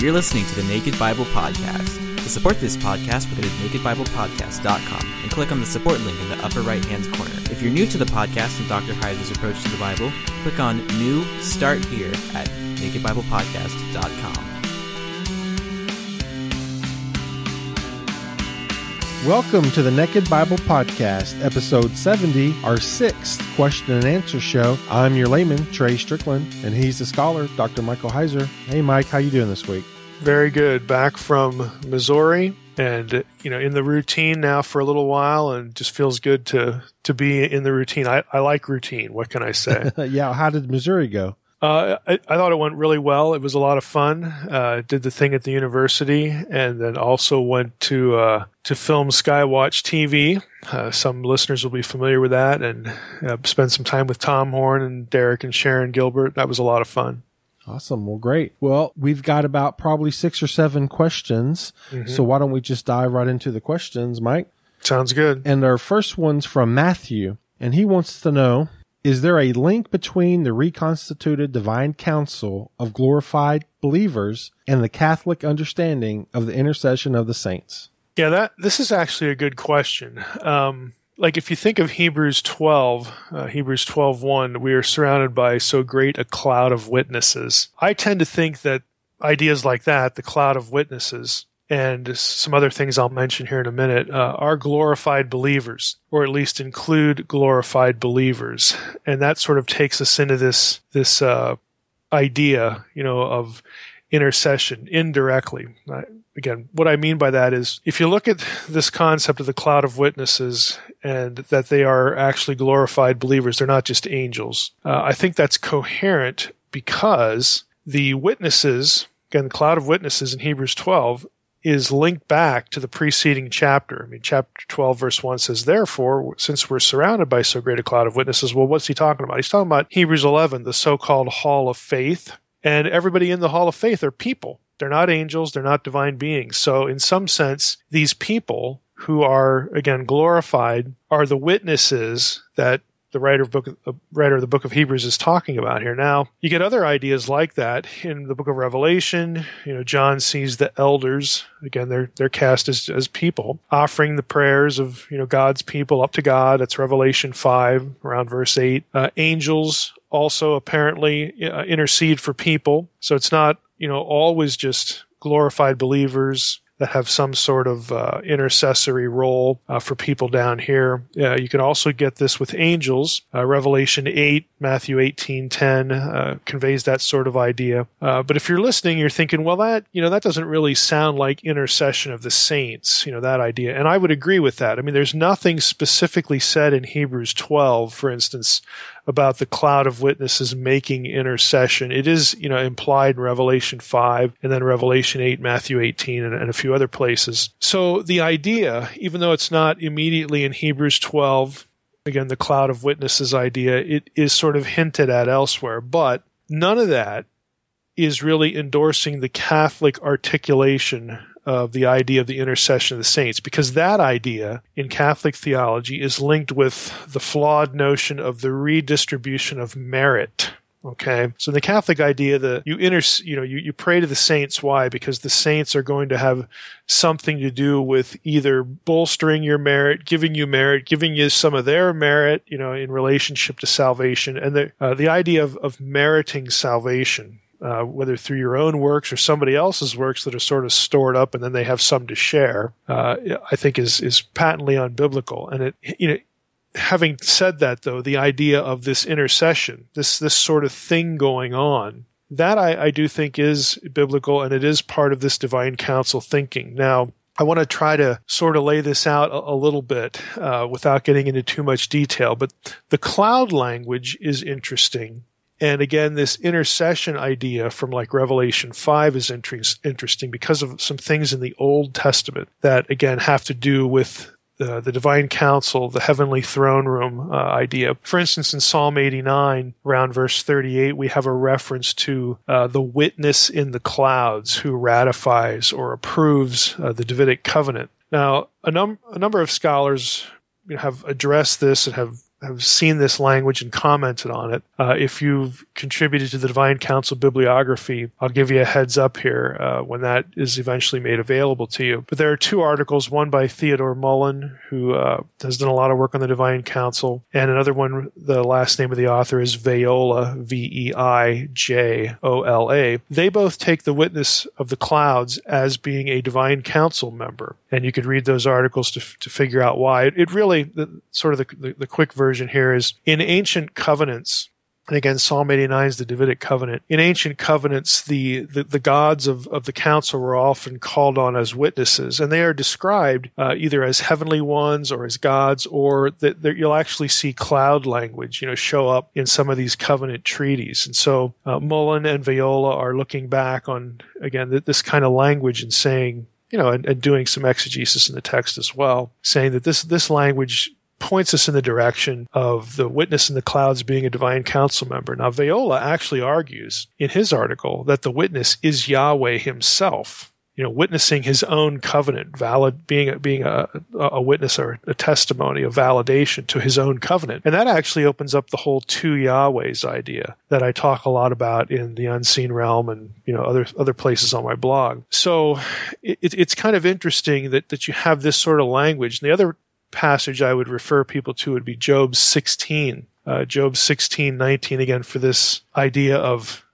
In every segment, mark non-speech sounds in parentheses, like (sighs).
You're listening to the Naked Bible Podcast. To support this podcast, to nakedbiblepodcast.com and click on the support link in the upper right hand corner. If you're new to the podcast and Dr. Heiser's approach to the Bible, click on New Start Here at nakedbiblepodcast.com. Welcome to the Naked Bible Podcast, episode 70, our sixth question and answer show. I'm your layman, Trey Strickland, and he's the scholar, Dr. Michael Heiser. Hey, Mike, how you doing this week? Very good. Back from Missouri and you know in the routine now for a little while and just feels good to to be in the routine. I, I like routine. What can I say? (laughs) yeah, how did Missouri go? Uh, I, I, thought it went really well. It was a lot of fun. Uh, did the thing at the university, and then also went to uh, to film Skywatch TV. Uh, some listeners will be familiar with that, and uh, spent some time with Tom Horn and Derek and Sharon Gilbert. That was a lot of fun. Awesome. Well, great. Well, we've got about probably six or seven questions. Mm-hmm. So why don't we just dive right into the questions, Mike? Sounds good. And our first one's from Matthew, and he wants to know Is there a link between the reconstituted divine council of glorified believers and the Catholic understanding of the intercession of the saints? Yeah, that this is actually a good question. Um, like if you think of Hebrews 12, uh, Hebrews 12:1, we are surrounded by so great a cloud of witnesses. I tend to think that ideas like that, the cloud of witnesses, and some other things I'll mention here in a minute, uh, are glorified believers, or at least include glorified believers, and that sort of takes us into this this uh, idea, you know, of intercession indirectly again, what I mean by that is if you look at this concept of the cloud of witnesses and that they are actually glorified believers, they're not just angels. Uh, I think that's coherent because the witnesses, again, the cloud of witnesses in Hebrews 12 is linked back to the preceding chapter. I mean, chapter 12, verse 1 says, Therefore, since we're surrounded by so great a cloud of witnesses, well, what's he talking about? He's talking about Hebrews 11, the so called hall of faith. And everybody in the hall of faith are people. They're not angels, they're not divine beings. So, in some sense, these people who are, again, glorified are the witnesses that the writer of, book, uh, writer of the book of Hebrews is talking about here. Now, you get other ideas like that in the book of Revelation. You know, John sees the elders, again, they're, they're cast as, as people, offering the prayers of, you know, God's people up to God. That's Revelation 5, around verse 8. Uh, angels also apparently uh, intercede for people. So it's not you know, always just glorified believers that have some sort of uh, intercessory role uh, for people down here. Uh, you can also get this with angels. Uh, Revelation 8, Matthew 18, 10 uh, conveys that sort of idea. Uh, but if you're listening, you're thinking, well, that, you know, that doesn't really sound like intercession of the saints, you know, that idea. And I would agree with that. I mean, there's nothing specifically said in Hebrews 12, for instance, about the cloud of witnesses making intercession. It is, you know, implied in Revelation 5 and then Revelation 8, Matthew 18, and, and a few other places. So the idea, even though it's not immediately in Hebrews 12, again, the cloud of witnesses idea, it is sort of hinted at elsewhere, but none of that is really endorsing the Catholic articulation of the idea of the intercession of the saints, because that idea in Catholic theology is linked with the flawed notion of the redistribution of merit. Okay. So the Catholic idea that you inter, you know, you, you pray to the saints. Why? Because the saints are going to have something to do with either bolstering your merit, giving you merit, giving you some of their merit, you know, in relationship to salvation. And the, uh, the idea of, of meriting salvation uh, whether through your own works or somebody else's works that are sort of stored up and then they have some to share, uh, I think is is patently unbiblical. And it, you know, having said that, though, the idea of this intercession, this this sort of thing going on, that I, I do think is biblical and it is part of this divine council thinking. Now, I want to try to sort of lay this out a, a little bit uh, without getting into too much detail. But the cloud language is interesting and again, this intercession idea from like Revelation 5 is inter- interesting because of some things in the Old Testament that again have to do with the, divine council, the heavenly throne room uh, idea. For instance, in Psalm 89, around verse 38, we have a reference to uh, the witness in the clouds who ratifies or approves uh, the Davidic covenant. Now, a, num- a number of scholars have addressed this and have have seen this language and commented on it. Uh, if you've contributed to the Divine Council bibliography, I'll give you a heads up here uh, when that is eventually made available to you. But there are two articles, one by Theodore Mullen, who uh, has done a lot of work on the Divine Council, and another one, the last name of the author is Veijola, V E I J O L A. They both take the witness of the clouds as being a Divine Council member. And you could read those articles to, to figure out why. It, it really, the, sort of the, the, the quick version version here is in ancient covenants, and again, Psalm 89 is the Davidic covenant. In ancient covenants, the, the, the, gods of, of the council were often called on as witnesses, and they are described uh, either as heavenly ones or as gods, or that, that, you'll actually see cloud language, you know, show up in some of these covenant treaties. And so uh, Mullen and Veijola are looking back on, again, this kind of language and saying, you know, and, and doing some exegesis in the text as well, saying that this, this language points us in the direction of the witness in the clouds being a divine council member. Now, Veijola actually argues in his article that the witness is Yahweh himself. You know, witnessing his own covenant, valid being a, being a, a witness or a testimony, a validation to his own covenant, and that actually opens up the whole two Yahwehs idea that I talk a lot about in the unseen realm and you know other other places on my blog. So it, it's kind of interesting that that you have this sort of language. And the other passage I would refer people to would be Job 16. Uh, Job 16, 19, again, for this idea of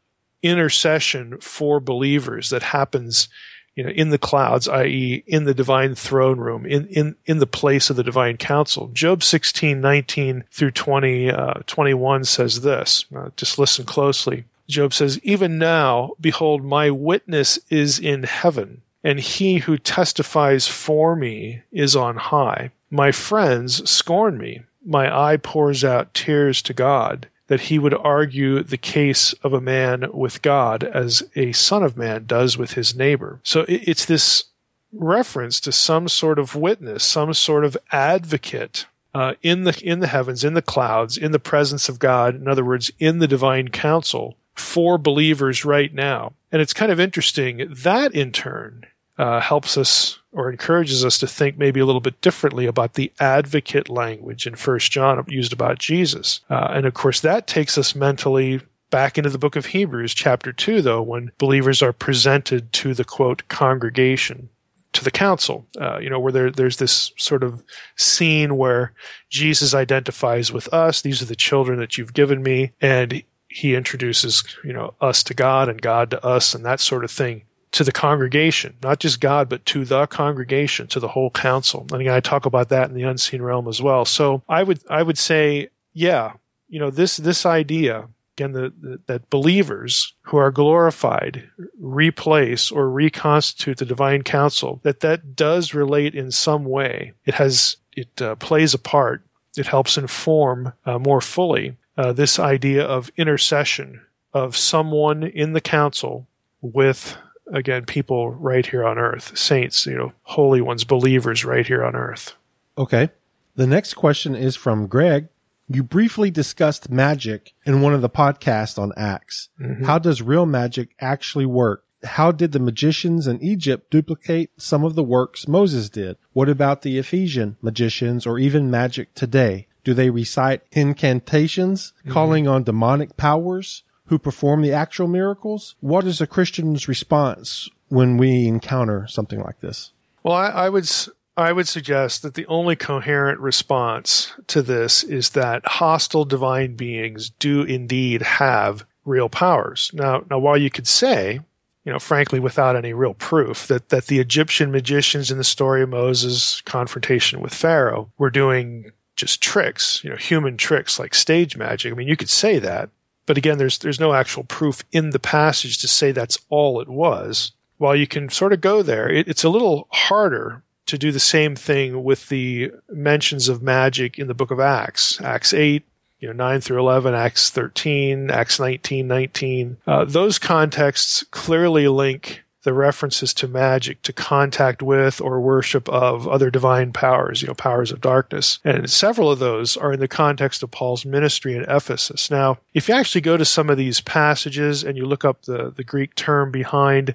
intercession for believers that happens you know, in the clouds, i.e., in the divine throne room, in, in, in the place of the divine council. Job 16, 19 through 20, uh, 21 says this. Uh, just listen closely. Job says, Even now, behold, my witness is in heaven, and he who testifies for me is on high. My friends scorn me. My eye pours out tears to God that he would argue the case of a man with God as a son of man does with his neighbor. So it's this reference to some sort of witness, some sort of advocate uh, in the in the heavens, in the clouds, in the presence of God. In other words, in the divine council for believers right now. And it's kind of interesting that in turn uh, helps us or encourages us to think maybe a little bit differently about the advocate language in First John used about Jesus. Uh, and of course, that takes us mentally back into the book of Hebrews, chapter 2, though, when believers are presented to the quote congregation. To the council, uh, you know, where there, there's this sort of scene where Jesus identifies with us. These are the children that you've given me. And he introduces, you know, us to God and God to us and that sort of thing to the congregation, not just God, but to the congregation, to the whole council. And again, I talk about that in the unseen realm as well. So I would, I would say, yeah, you know, this, this idea, again, the, the, that believers who are glorified replace or reconstitute the divine council, that that does relate in some way. It has, it uh, plays a part. It helps inform uh, more fully uh, this idea of intercession of someone in the council with again, people right here on earth, saints, you know, holy ones, believers right here on earth. Okay. The next question is from Greg. You briefly discussed magic in one of the podcasts on Acts. Mm-hmm. How does real magic actually work? How did the magicians in Egypt duplicate some of the works Moses did? What about the Ephesian magicians or even magic today? Do they recite incantations, mm-hmm. calling on demonic powers? Who perform the actual miracles. What is a Christian's response when we encounter something like this? Well, I, I would I would suggest that the only coherent response to this is that hostile divine beings do indeed have real powers. Now, now while you could say, you know, frankly, without any real proof that, that the Egyptian magicians in the story of Moses' confrontation with Pharaoh were doing just tricks, you know, human tricks like stage magic. I mean, you could say that, but again, there's there's no actual proof in the passage to say that's all it was. While you can sort of go there, it, it's a little harder to do the same thing with the mentions of magic in the book of Acts. Acts 8, you know, 9 through 11, Acts 13, Acts 19, 19. Uh, those contexts clearly link the references to magic, to contact with or worship of other divine powers, you know, powers of darkness. And several of those are in the context of Paul's ministry in Ephesus. Now, if you actually go to some of these passages and you look up the, the Greek term behind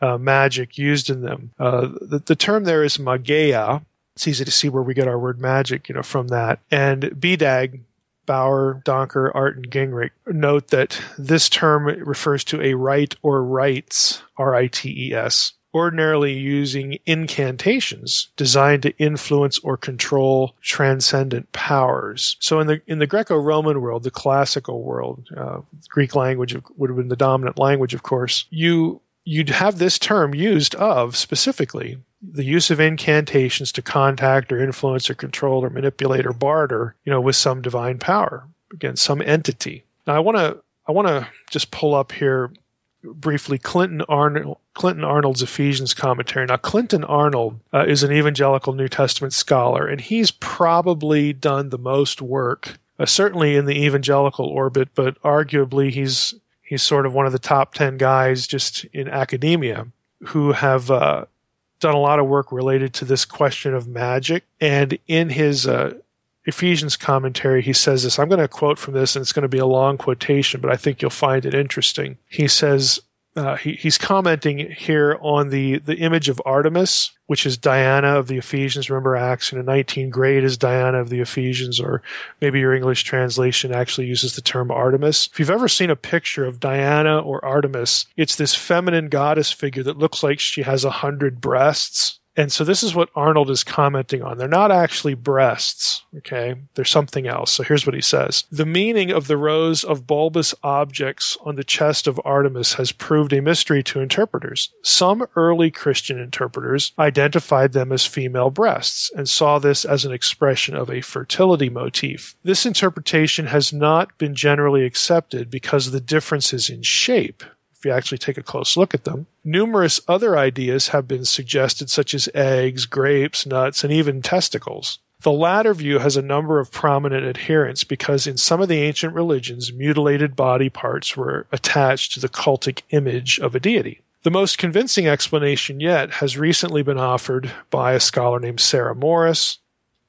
uh, magic used in them, uh, the, the term there is magia. It's easy to see where we get our word magic, you know, from that. And BDAG Bauer, Danker, Arndt, and Gingrich note that this term refers to a rite or rites, R I T E S, ordinarily using incantations designed to influence or control transcendent powers. So in the in the Greco-Roman world, the classical world, uh, Greek language would have been the dominant language, of course. You you'd have this term used of specifically the use of incantations to contact or influence or control or manipulate or barter, you know, with some divine power against some entity. Now I want to I want to just pull up here briefly Clinton Arnold Clinton Arnold's Ephesians commentary. Now, Clinton Arnold uh, is an evangelical New Testament scholar, and he's probably done the most work, uh, certainly in the evangelical orbit, but arguably he's he's sort of one of the top ten guys just in academia who have uh, done a lot of work related to this question of magic. And in his uh, Ephesians commentary, he says this. I'm going to quote from this, and it's going to be a long quotation, but I think you'll find it interesting. He says, uh, he, he's commenting here on the, the image of Artemis, which is Diana of the Ephesians. Remember Acts in 19, grade is Diana of the Ephesians, or maybe your English translation actually uses the term Artemis. If you've ever seen a picture of Diana or Artemis, it's this feminine goddess figure that looks like she has a hundred breasts and so this is what Arnold is commenting on. They're not actually breasts, okay? They're something else. So here's what he says. The meaning of the rows of bulbous objects on the chest of Artemis has proved a mystery to interpreters. Some early Christian interpreters identified them as female breasts and saw this as an expression of a fertility motif. This interpretation has not been generally accepted because of the differences in shape if you actually take a close look at them. Numerous other ideas have been suggested, such as eggs, grapes, nuts, and even testicles. The latter view has a number of prominent adherents because in some of the ancient religions, mutilated body parts were attached to the cultic image of a deity. The most convincing explanation yet has recently been offered by a scholar named Sarah Morris,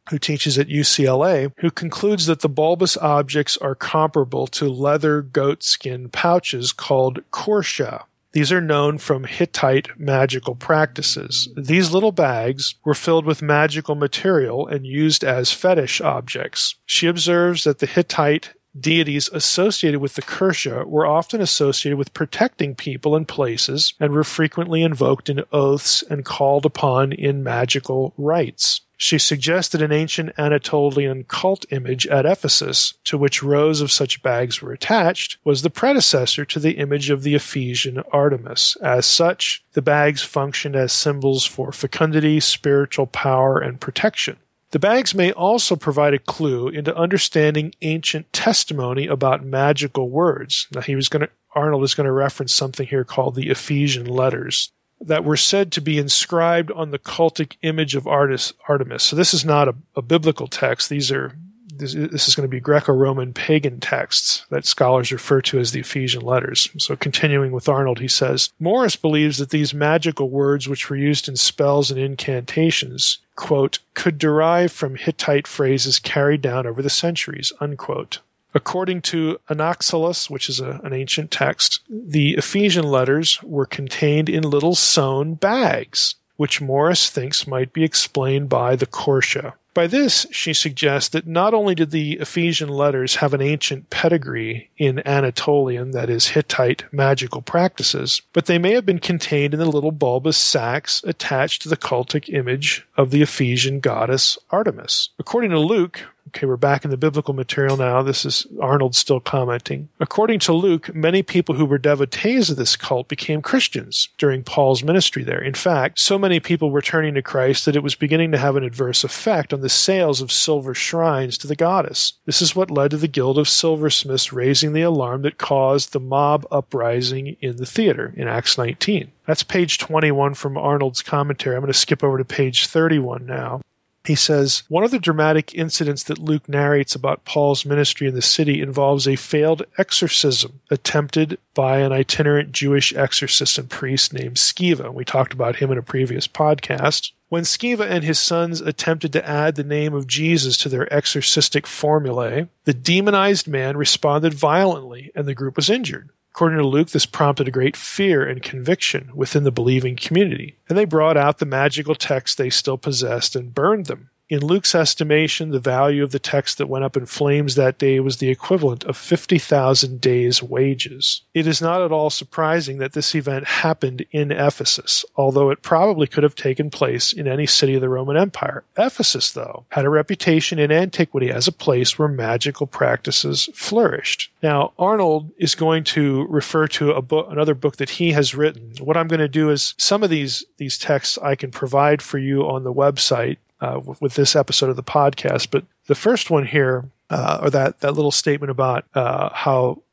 who teaches at UCLA, who concludes that the bulbous objects are comparable to leather goatskin pouches called korsha. These are known from Hittite magical practices. These little bags were filled with magical material and used as fetish objects. She observes that the Hittite deities associated with the Korsha were often associated with protecting people and places and were frequently invoked in oaths and called upon in magical rites. She suggested an ancient Anatolian cult image at Ephesus, to which rows of such bags were attached, was the predecessor to the image of the Ephesian Artemis. As such, the bags functioned as symbols for fecundity, spiritual power, and protection. The bags may also provide a clue into understanding ancient testimony about magical words. Now he was going to Arnold is going to reference something here called the Ephesian letters that were said to be inscribed on the cultic image of Artemis. So this is not a, a biblical text. These are this, this is going to be Greco-Roman pagan texts that scholars refer to as the Ephesian letters. So continuing with Arnold, he says, Morris believes that these magical words which were used in spells and incantations, quote, could derive from Hittite phrases carried down over the centuries, unquote. According to Anaxilas, which is a, an ancient text, the Ephesian letters were contained in little sewn bags, which Morris thinks might be explained by the Korsha. By this, she suggests that not only did the Ephesian letters have an ancient pedigree in Anatolian, that is, Hittite magical practices, but they may have been contained in the little bulbous sacks attached to the cultic image of the Ephesian goddess Artemis. According to Luke, Okay, we're back in the biblical material now. This is Arnold still commenting. According to Luke, many people who were devotees of this cult became Christians during Paul's ministry there. In fact, so many people were turning to Christ that it was beginning to have an adverse effect on the sales of silver shrines to the goddess. This is what led to the Guild of Silversmiths raising the alarm that caused the mob uprising in the theater in Acts 19. That's page 21 from Arnold's commentary. I'm going to skip over to page 31 now. He says, One of the dramatic incidents that Luke narrates about Paul's ministry in the city involves a failed exorcism attempted by an itinerant Jewish exorcist and priest named Sceva. We talked about him in a previous podcast. When Sceva and his sons attempted to add the name of Jesus to their exorcistic formulae, the demonized man responded violently and the group was injured. According to Luke, this prompted a great fear and conviction within the believing community, and they brought out the magical texts they still possessed and burned them. In Luke's estimation, the value of the text that went up in flames that day was the equivalent of 50,000 days' wages. It is not at all surprising that this event happened in Ephesus, although it probably could have taken place in any city of the Roman Empire. Ephesus, though, had a reputation in antiquity as a place where magical practices flourished. Now, Arnold is going to refer to a book, another book that he has written. What I'm going to do is some of these these texts I can provide for you on the website uh, with, this episode of the podcast. But the first one here, uh, or that that little statement about uh, how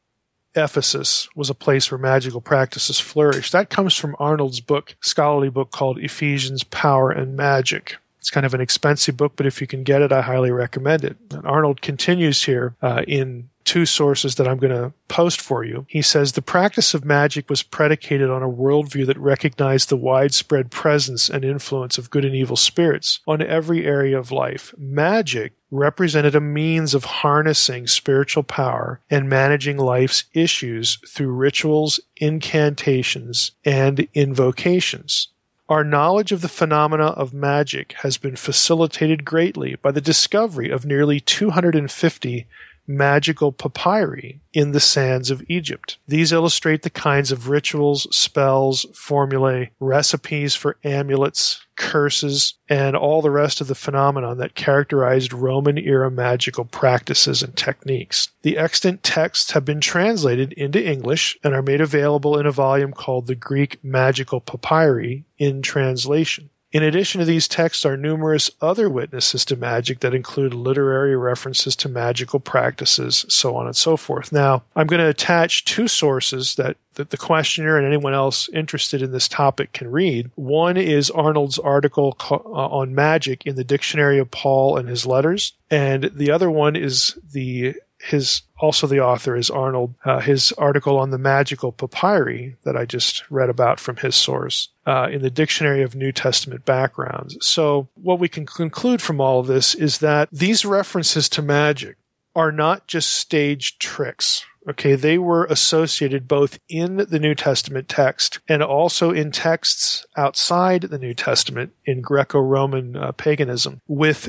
Ephesus was a place where magical practices flourished, that comes from Arnold's book, scholarly book called Ephesians: Power and Magic. It's kind of an expensive book, but if you can get it, I highly recommend it. And Arnold continues here uh, in two sources that I'm going to post for you. He says the practice of magic was predicated on a worldview that recognized the widespread presence and influence of good and evil spirits on every area of life. Magic represented a means of harnessing spiritual power and managing life's issues through rituals, incantations, and invocations. Our knowledge of the phenomena of magic has been facilitated greatly by the discovery of nearly 250 magical papyri in the sands of Egypt. These illustrate the kinds of rituals, spells, formulae, recipes for amulets, curses, and all the rest of the phenomenon that characterized Roman era magical practices and techniques. The extant texts have been translated into English and are made available in a volume called the Greek Magical Papyri in translation. In addition to these texts are numerous other witnesses to magic that include literary references to magical practices, so on and so forth. Now, I'm going to attach two sources that, that the questioner and anyone else interested in this topic can read. One is Arnold's article uh, on magic in the Dictionary of Paul and his letters, and the other one is the his also the author is Arnold. Uh, his article on the magical papyri that I just read about from his source uh, in the Dictionary of New Testament Backgrounds. So what we can conclude from all of this is that these references to magic are not just staged tricks. Okay, they were associated both in the New Testament text and also in texts outside the New Testament in Greco Roman uh, paganism with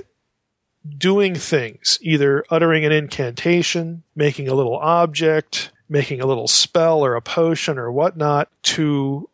doing things, either uttering an incantation, making a little object, making a little spell or a potion or whatnot to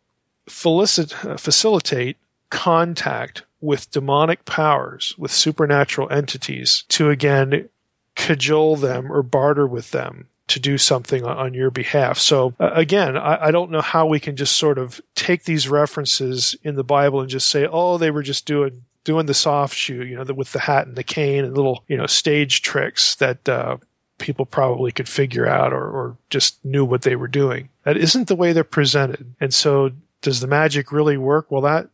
felicit, facilitate contact with demonic powers, with supernatural entities, to again cajole them or barter with them to do something on, your behalf. So uh, again, I, I, don't know how we can just sort of take these references in the Bible and just say, oh, they were just doing doing the soft shoe, you know, the, with the hat and the cane and little, you know, stage tricks that uh, people probably could figure out or, or just knew what they were doing. That isn't the way they're presented. And so, does the magic really work? Well, that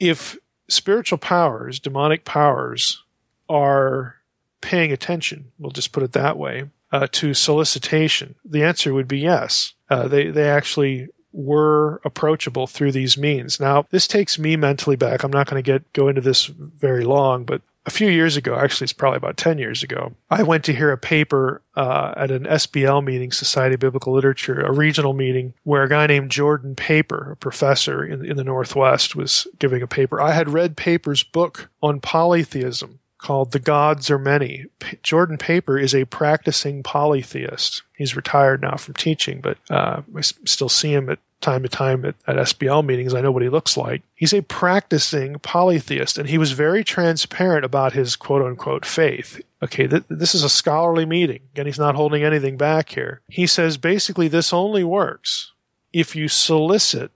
if spiritual powers, demonic powers, are paying attention, we'll just put it that way, uh, to solicitation, the answer would be yes. Uh, they they actually were approachable through these means. Now, this takes me mentally back. I'm not going to get go into this very long, but a few years ago, actually, it's probably about 10 years ago, I went to hear a paper uh, at an SBL meeting, Society of Biblical Literature, a regional meeting, where a guy named Jordan Paper, a professor in, in the Northwest, was giving a paper. I had read Paper's book on polytheism called The Gods Are Many. P- Jordan Paper is a practicing polytheist. He's retired now from teaching, but uh, I s- still see him at time to time at, at SBL meetings. I know what he looks like. He's a practicing polytheist, and he was very transparent about his quote unquote faith. Okay, th- this is a scholarly meeting, and he's not holding anything back here. He says basically this only works if you solicit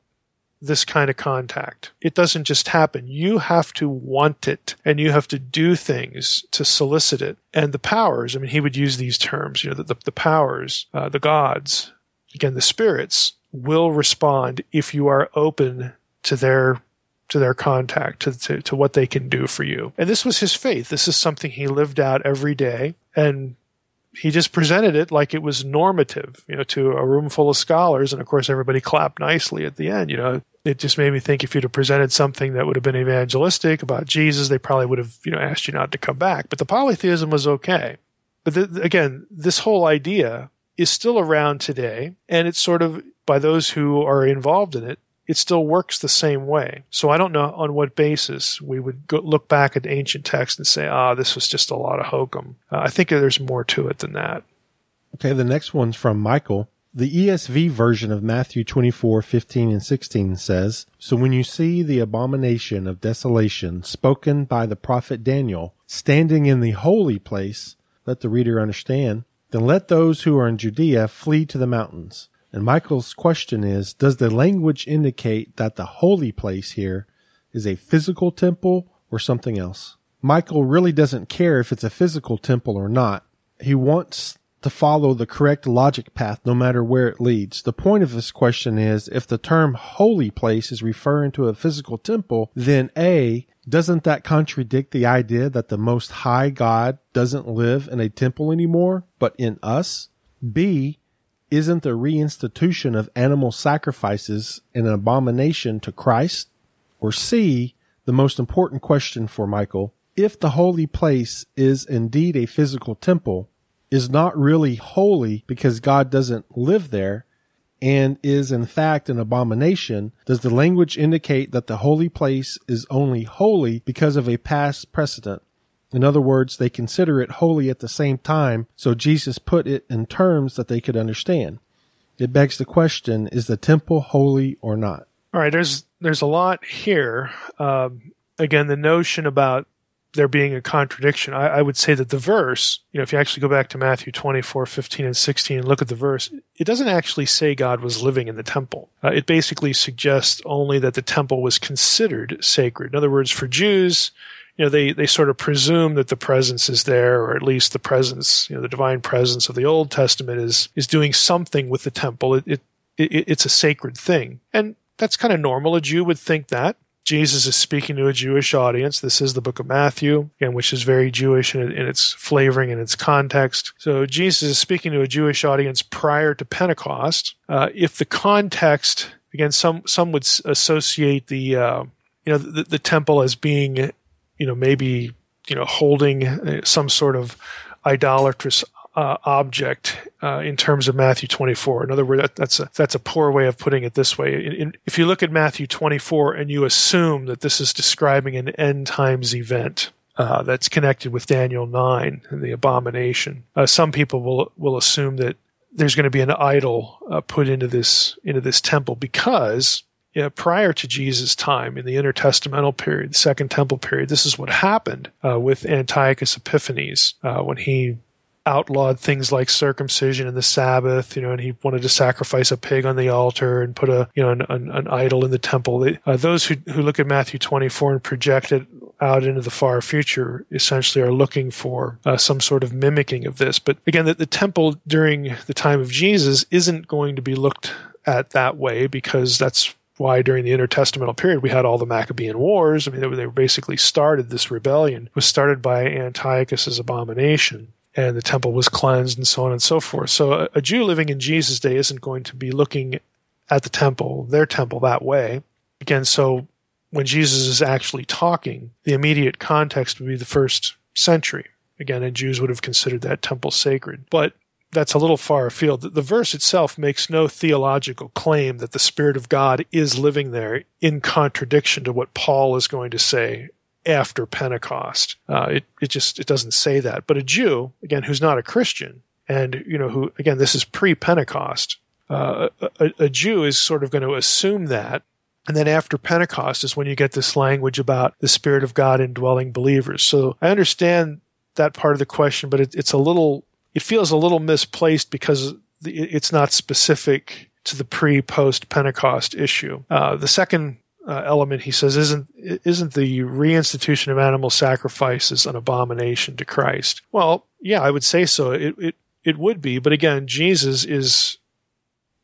this kind of contact. It doesn't just happen. You have to want it and you have to do things to solicit it. And the powers, I mean, he would use these terms, you know, the, the, the powers, uh, the gods, again, the spirits will respond if you are open to their to their contact, to, to, to what they can do for you. And this was his faith. This is something he lived out every day. And he just presented it like it was normative, you know, to a room full of scholars. And of course, everybody clapped nicely at the end. You know, it just made me think if you'd have presented something that would have been evangelistic about Jesus, they probably would have, you know, asked you not to come back. But the polytheism was okay. But the, again, this whole idea is still around today. And it's sort of, by those who are involved in it, it still works the same way. So I don't know on what basis we would go, look back at ancient text and say, ah, this was just a lot of hokum. Uh, I think there's more to it than that. Okay, the next one's from Michael. The ESV version of Matthew 24, 15, and 16 says, So when you see the abomination of desolation spoken by the prophet Daniel standing in the holy place, let the reader understand, then let those who are in Judea flee to the mountains. And Michael's question is, does the language indicate that the holy place here is a physical temple or something else? Michael really doesn't care if it's a physical temple or not. He wants to follow the correct logic path no matter where it leads. The point of this question is if the term holy place is referring to a physical temple, then A, doesn't that contradict the idea that the most high God doesn't live in a temple anymore, but in us? B, isn't the reinstitution of animal sacrifices an abomination to Christ? Or C, the most important question for Michael, if the holy place is indeed a physical temple, is not really holy because God doesn't live there and is in fact an abomination, does the language indicate that the holy place is only holy because of a past precedent? In other words, they consider it holy at the same time, so Jesus put it in terms that they could understand. It begs the question, is the temple holy or not? All right, there's there's a lot here. Um, again, the notion about there being a contradiction, I, I, would say that the verse, you know, if you actually go back to Matthew 24, 15, and 16 and look at the verse, it doesn't actually say God was living in the temple. Uh, it basically suggests only that the temple was considered sacred. In other words, for Jews, you know, they, they sort of presume that the presence is there, or at least the presence, you know, the divine presence of the Old Testament is, is doing something with the temple. It, it, it it's a sacred thing. And that's kind of normal. A Jew would think that. Jesus is speaking to a Jewish audience. This is the book of Matthew, again, which is very Jewish in, in, its flavoring and its context. So Jesus is speaking to a Jewish audience prior to Pentecost. Uh, if the context, again, some some would associate the uh, you know the, the, temple as being, you know, maybe you know holding uh, some sort of idolatrous uh, object uh, in terms of Matthew 24. In other words, that, that's a that's a poor way of putting it this way. In, in, if you look at Matthew 24 and you assume that this is describing an end times event. Uh, that's connected with Daniel 9 and the abomination. Uh, some people will will assume that there's going to be an idol uh, put into this into this temple because you know, prior to Jesus' time in the intertestamental period, the Second Temple period, this is what happened uh, with Antiochus Epiphanes uh, when he outlawed things like circumcision and the Sabbath, you know, and he wanted to sacrifice a pig on the altar and put a, you know, an, an, an idol in the temple. Uh, those who, who look at Matthew 24 and project it out into the far future essentially are looking for uh, some sort of mimicking of this. But again, the, the temple during the time of Jesus isn't going to be looked at that way because that's why during the intertestamental period we had all the Maccabean Wars. I mean, they, basically started this rebellion was started by Antiochus's abomination and the temple was cleansed and so on and so forth. So a Jew living in Jesus' day isn't going to be looking at the temple, their temple, that way. Again, so when Jesus is actually talking, the immediate context would be the first century. Again, and Jews would have considered that temple sacred. But that's a little far afield. The verse itself makes no theological claim that the Spirit of God is living there in contradiction to what Paul is going to say after Pentecost. Uh, it it just it doesn't say that. But a Jew, again, who's not a Christian, and you know who again this is pre-Pentecost. Uh, a, a Jew is sort of going to assume that and then after Pentecost is when you get this language about the Spirit of God indwelling believers. So I understand that part of the question, but it, it's a little, it feels a little misplaced because it's not specific to the pre post Pentecost issue. Uh, the second uh, element he says isn't isn't the reinstitution of animal sacrifices an abomination to Christ? Well, yeah, I would say so. It it it would be, but again, Jesus is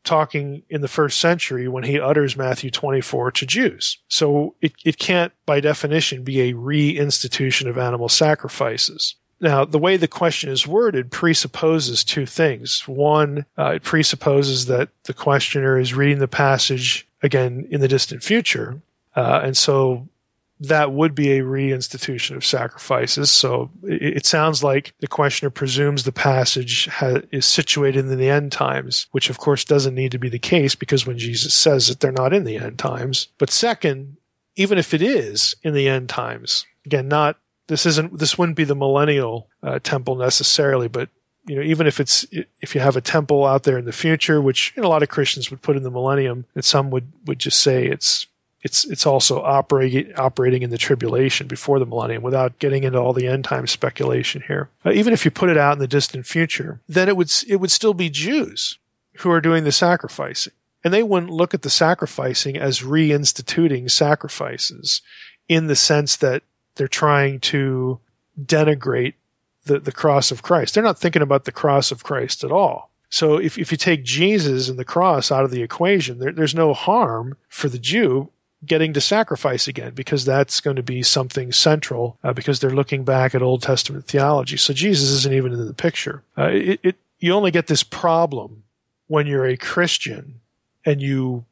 talking in the first century when he utters Matthew 24 to Jews. So it, it can't, by definition, be a reinstitution of animal sacrifices. Now, the way the question is worded presupposes two things. One, uh, it presupposes that the questioner is reading the passage again in the distant future. Uh, and so that would be a reinstitution of sacrifices. So it, it sounds like the questioner presumes the passage ha- is situated in the end times, which of course doesn't need to be the case because when Jesus says that they're not in the end times. But second, even if it is in the end times, again, not this isn't this wouldn't be the millennial uh, temple necessarily, but you know, even if it's if you have a temple out there in the future, which you know, a lot of Christians would put in the millennium, and some would would just say it's it's it's also operating operating in the tribulation before the millennium without getting into all the end time speculation here. Uh, even if you put it out in the distant future, then it would it would still be Jews who are doing the sacrificing, and they wouldn't look at the sacrificing as reinstituting sacrifices in the sense that they're trying to denigrate the, the cross of Christ. They're not thinking about the cross of Christ at all. So if, if you take Jesus and the cross out of the equation, there, there's no harm for the Jew getting to sacrifice again because that's going to be something central uh, because they're looking back at Old Testament theology. So Jesus isn't even in the picture. Uh, it, it, you only get this problem when you're a Christian and you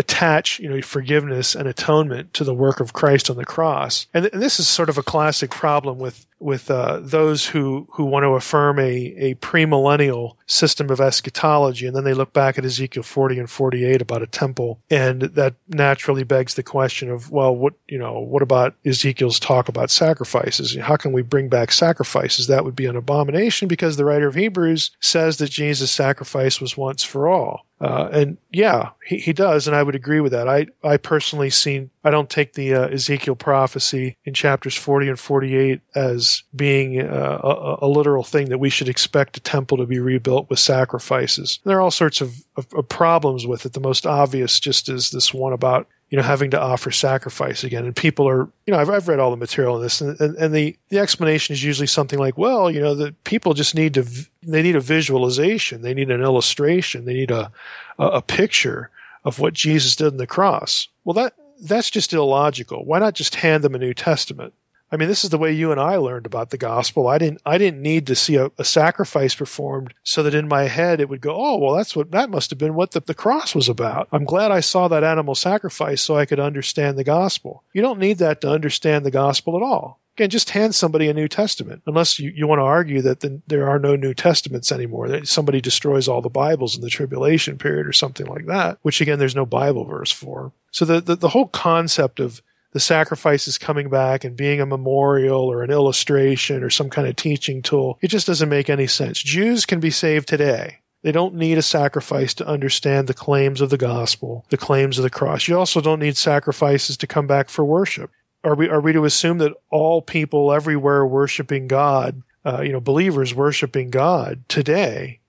attach, you know, forgiveness and atonement to the work of Christ on the cross. And, th- and this is sort of a classic problem with with uh, those who who want to affirm a a premillennial system of eschatology, and then they look back at Ezekiel 40 and 48 about a temple, and that naturally begs the question of, well, what you know, what about Ezekiel's talk about sacrifices? How can we bring back sacrifices? That would be an abomination because the writer of Hebrews says that Jesus' sacrifice was once for all. Uh, and yeah, he, he does, and I would agree with that. I, I personally seen, I don't take the uh, Ezekiel prophecy in chapters 40 and 48 as being uh, a, a, literal thing that we should expect a temple to be rebuilt with sacrifices. There are all sorts of, of, of problems with it. The most obvious just is this one about you know, having to offer sacrifice again. And people are, you know, I've, I've read all the material on this, and, and, and, the, the explanation is usually something like, well, you know, the people just need to, they need a visualization, they need an illustration, they need a, a, a picture of what Jesus did on the cross. Well, that, that's just illogical. Why not just hand them a New Testament? I mean, this is the way you and I learned about the gospel. I didn't, I didn't need to see a, a, sacrifice performed so that in my head it would go, oh, well, that's what, that must have been what the, the cross was about. I'm glad I saw that animal sacrifice so I could understand the gospel. You don't need that to understand the gospel at all. Again, just hand somebody a New Testament, unless you, you want to argue that the, there are no New Testaments anymore, that somebody destroys all the Bibles in the tribulation period or something like that, which again, there's no Bible verse for. So the, the, the whole concept of the sacrifices coming back and being a memorial or an illustration or some kind of teaching tool. It just doesn't make any sense. Jews can be saved today. They don't need a sacrifice to understand the claims of the gospel, the claims of the cross. You also don't need sacrifices to come back for worship. Are we, are we to assume that all people everywhere worshiping God, uh, you know, believers worshiping God today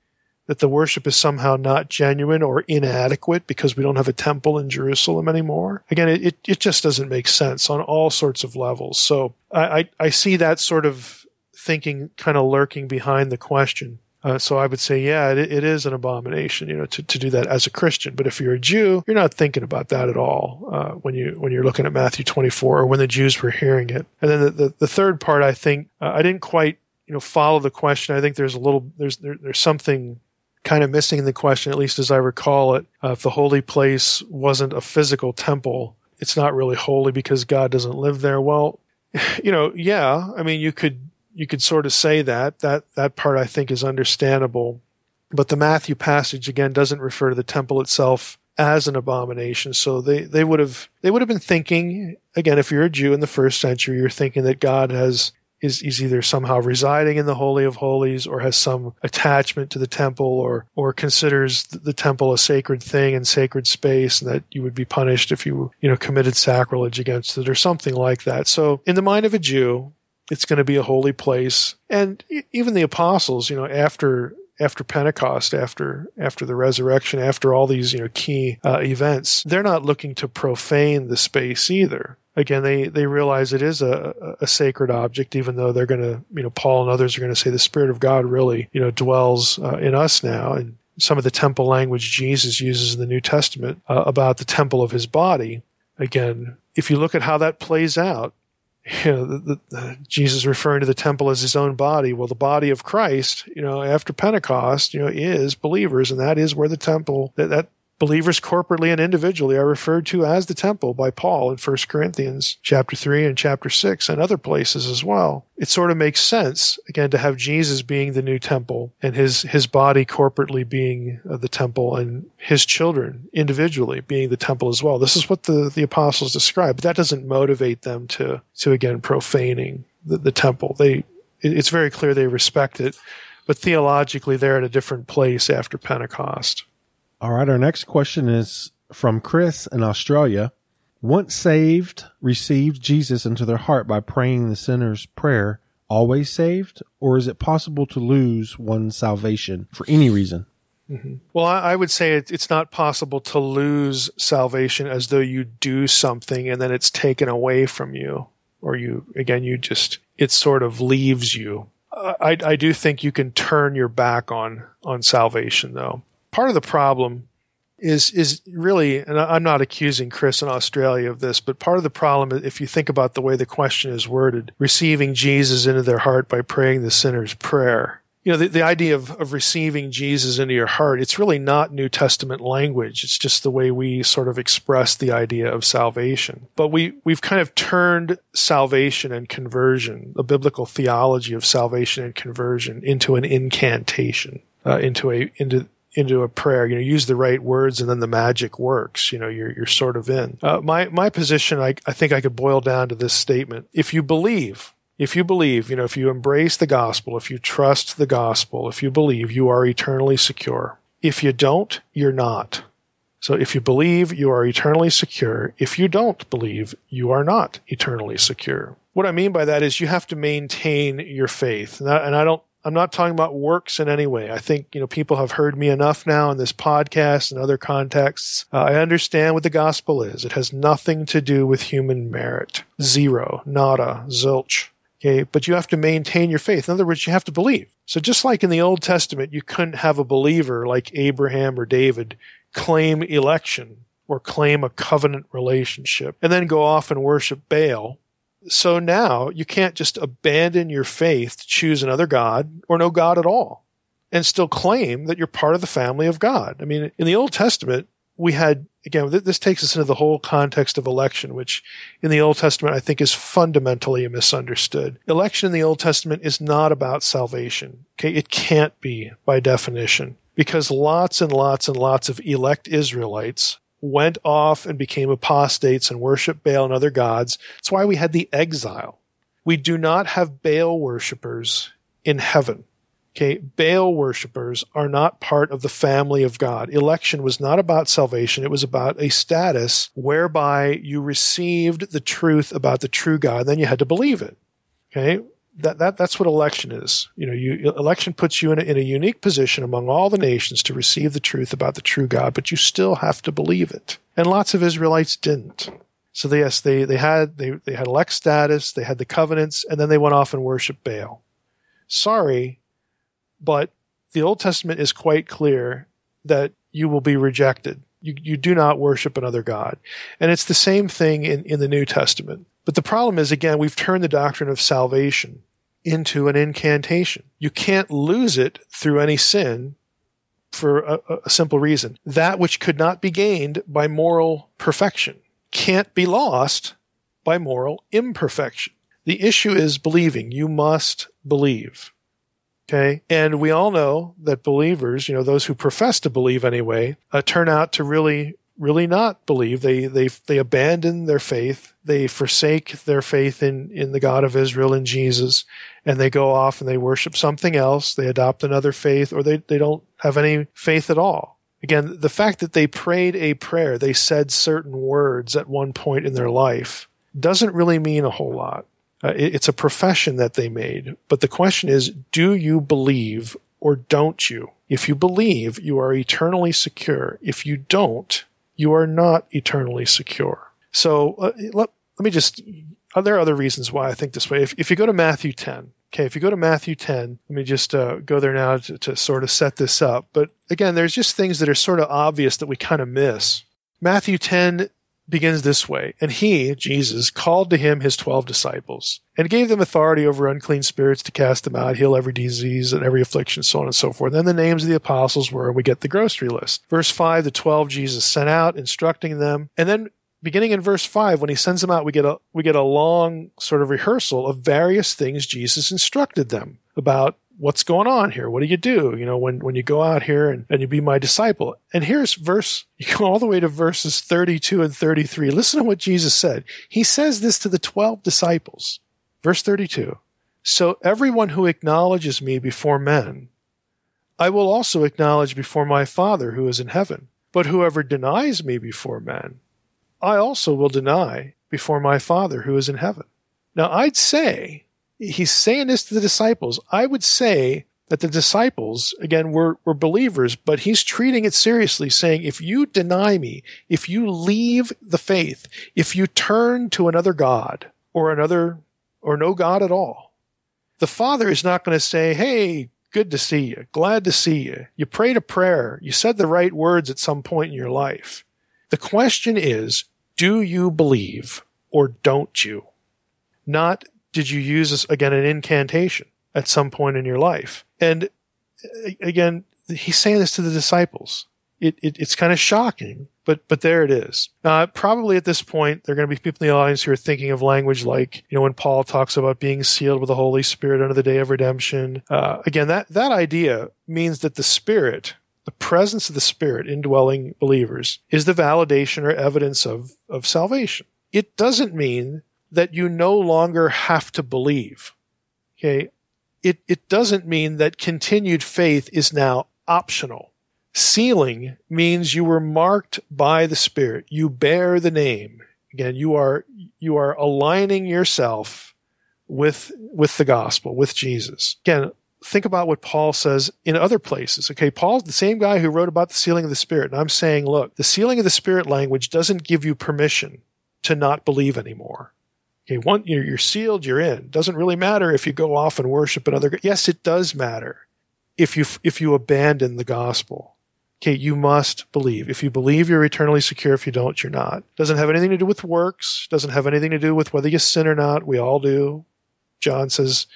that the worship is somehow not genuine or inadequate because we don't have a temple in Jerusalem anymore. Again, it, it just doesn't make sense on all sorts of levels. So I, I, I see that sort of thinking kind of lurking behind the question. Uh, so I would say, yeah, it, it is an abomination, you know, to, to do that as a Christian. But if you're a Jew, you're not thinking about that at all uh, when you when you're looking at Matthew 24 or when the Jews were hearing it. And then the the, the third part, I think uh, I didn't quite you know follow the question. I think there's a little there's there, there's something kind of missing in the question, at least as I recall it. Uh, if the holy place wasn't a physical temple, it's not really holy because God doesn't live there. Well, (sighs) you know, yeah, I mean, you could you could sort of say that that that part I think is understandable, but the Matthew passage again doesn't refer to the temple itself as an abomination. So they, they would have they would have been thinking again, if you're a Jew in the first century, you're thinking that God has is, is either somehow residing in the Holy of Holies or has some attachment to the temple or, or considers the temple a sacred thing and sacred space and that you would be punished if you, you know, committed sacrilege against it or something like that. So in the mind of a Jew, it's going to be a holy place. And even the apostles, you know, after after Pentecost, after after the resurrection, after all these you know key uh, events, they're not looking to profane the space either again, they, they realize it is a, a sacred object, even though they're going to, you know, Paul and others are going to say the Spirit of God really, you know, dwells uh, in us now. And some of the temple language Jesus uses in the New Testament uh, about the temple of his body. Again, if you look at how that plays out, (laughs) you know, the, the, Jesus referring to the temple as his own body. Well, the body of Christ, you know, after Pentecost, you know, is believers, and that is where the temple that, that Believers corporately and individually are referred to as the temple by Paul in 1 Corinthians chapter 3 and chapter 6 and other places as well. It sort of makes sense again to have Jesus being the new temple and his his body corporately being uh, the temple and his children individually being the temple as well. This is what the the apostles describe. But that doesn't motivate them to to again profaning the, the temple. They it's very clear they respect it, but theologically they're at a different place after Pentecost. All right, our next question is from Chris in Australia. Once saved, received Jesus into their heart by praying the sinner's prayer, always saved? Or is it possible to lose one's salvation for any reason? Mm-hmm. Well, I, would say it, it's not possible to lose salvation as though you do something and then it's taken away from you. Or you, again, you just, it sort of leaves you. I, I do think you can turn your back on, on salvation though part of the problem is is really, and I'm not accusing Chris in Australia of this, but part of the problem, if you think about the way the question is worded, receiving Jesus into their heart by praying the sinner's prayer. You know, the, the idea of, of receiving Jesus into your heart, it's really not New Testament language. It's just the way we sort of express the idea of salvation. But we, we've kind of turned salvation and conversion, the biblical theology of salvation and conversion, into an incantation, uh, into a, into, into a prayer. You know, use the right words, and then the magic works. You know, you're you're sort of in. Uh, my my position, I I think I could boil down to this statement: If you believe. If you believe, you know, if you embrace the gospel, if you trust the gospel, if you believe, you are eternally secure. If you don't, you're not. So if you believe, you are eternally secure. If you don't believe, you are not eternally secure. What I mean by that is you have to maintain your faith. And I, and I don't I'm not talking about works in any way. I think, you know, people have heard me enough now in this podcast and other contexts. Uh, I understand what the gospel is. It has nothing to do with human merit. Zero, nada, zilch. Okay. But you have to maintain your faith. In other words, you have to believe. So just like in the Old Testament, you couldn't have a believer like Abraham or David claim election or claim a covenant relationship and then go off and worship Baal so now you can't just abandon your faith to choose another God or no God at all and still claim that you're part of the family of God. I mean, in the Old Testament, we had, again, this takes us into the whole context of election, which in the Old Testament I think is fundamentally misunderstood. Election in the Old Testament is not about salvation. Okay. It can't be by definition because lots and lots and lots of elect Israelites went off and became apostates and worshiped Baal and other gods. That's why we had the exile. We do not have Baal worshippers in heaven. Okay, Baal worshippers are not part of the family of God. Election was not about salvation. It was about a status whereby you received the truth about the true God, then you had to believe it. Okay, that, that that's what election is. You know, you, election puts you in a, in a unique position among all the nations to receive the truth about the true God, but you still have to believe it. And lots of Israelites didn't. So they, yes, they, they had, they, they had elect status, they had the covenants, and then they went off and worshiped Baal. Sorry, but the Old Testament is quite clear that you will be rejected. You, you do not worship another God. And it's the same thing in, in the New Testament. But the problem is, again, we've turned the doctrine of salvation into an incantation. You can't lose it through any sin for a, a, simple reason. That which could not be gained by moral perfection can't be lost by moral imperfection. The issue is believing. You must believe. Okay. And we all know that believers, you know, those who profess to believe anyway, uh, turn out to really really not believe. They they they abandon their faith. They forsake their faith in in the God of Israel and Jesus, and they go off and they worship something else. They adopt another faith, or they they don't have any faith at all. Again, the fact that they prayed a prayer, they said certain words at one point in their life, doesn't really mean a whole lot. Uh, it, it's a profession that they made. But the question is, do you believe or don't you? If you believe, you are eternally secure. If you don't, you are not eternally secure. So uh, let, let me just, uh, there are other reasons why I think this way. If, if you go to Matthew 10, okay, if you go to Matthew 10, let me just uh, go there now to, to sort of set this up. But again, there's just things that are sort of obvious that we kind of miss. Matthew 10 begins this way And he, Jesus, called to him his twelve disciples and gave them authority over unclean spirits to cast them out, heal every disease and every affliction, so on and so forth. Then the names of the apostles were, and we get the grocery list. Verse 5 the twelve Jesus sent out, instructing them. And then beginning in verse 5 when he sends them out we get a we get a long sort of rehearsal of various things Jesus instructed them about what's going on here? What do you do? You know, when, when you go out here and, and you be my disciple. And here's verse, (laughs) you go all the way to verses 32 and 33. Listen to what Jesus said. He says this to the 12 disciples. Verse 32. So everyone who acknowledges me before men, I will also acknowledge before my Father who is in heaven. But whoever denies me before men, I also will deny before my Father who is in heaven. Now I'd say he's saying this to the disciples. I would say that the disciples, again, were, were believers, but he's treating it seriously, saying, if you deny me, if you leave the faith, if you turn to another God or another, or no God at all, the Father is not going to say, hey, good to see you, glad to see you. You prayed a prayer, you said the right words at some point in your life. The question is, do you believe or don't you? Not did you use again an incantation at some point in your life? And again, he's saying this to the disciples. It, it, it's kind of shocking, but but there it is. Uh, probably at this point, there are going to be people in the audience who are thinking of language like you know when Paul talks about being sealed with the Holy Spirit under the day of redemption. Uh, again, that that idea means that the Spirit, the presence of the Spirit indwelling believers, is the validation or evidence of of salvation. It doesn't mean that you no longer have to believe. Okay. It, it doesn't mean that continued faith is now optional. Sealing means you were marked by the Spirit. You bear the name. Again, you are, you are aligning yourself with, with the gospel, with Jesus. Again, think about what Paul says in other places. Okay, Paul's the same guy who wrote about the sealing of the Spirit. And I'm saying, look, the sealing of the Spirit language doesn't give you permission to not believe anymore. Okay, one, you're, you're sealed, you're in. Doesn't really matter if you go off and worship another. Yes, it does matter if you if you abandon the gospel. Okay, you must believe. If you believe, you're eternally secure. If you don't, you're not. Doesn't have anything to do with works. Doesn't have anything to do with whether you sin or not. We all do. John says,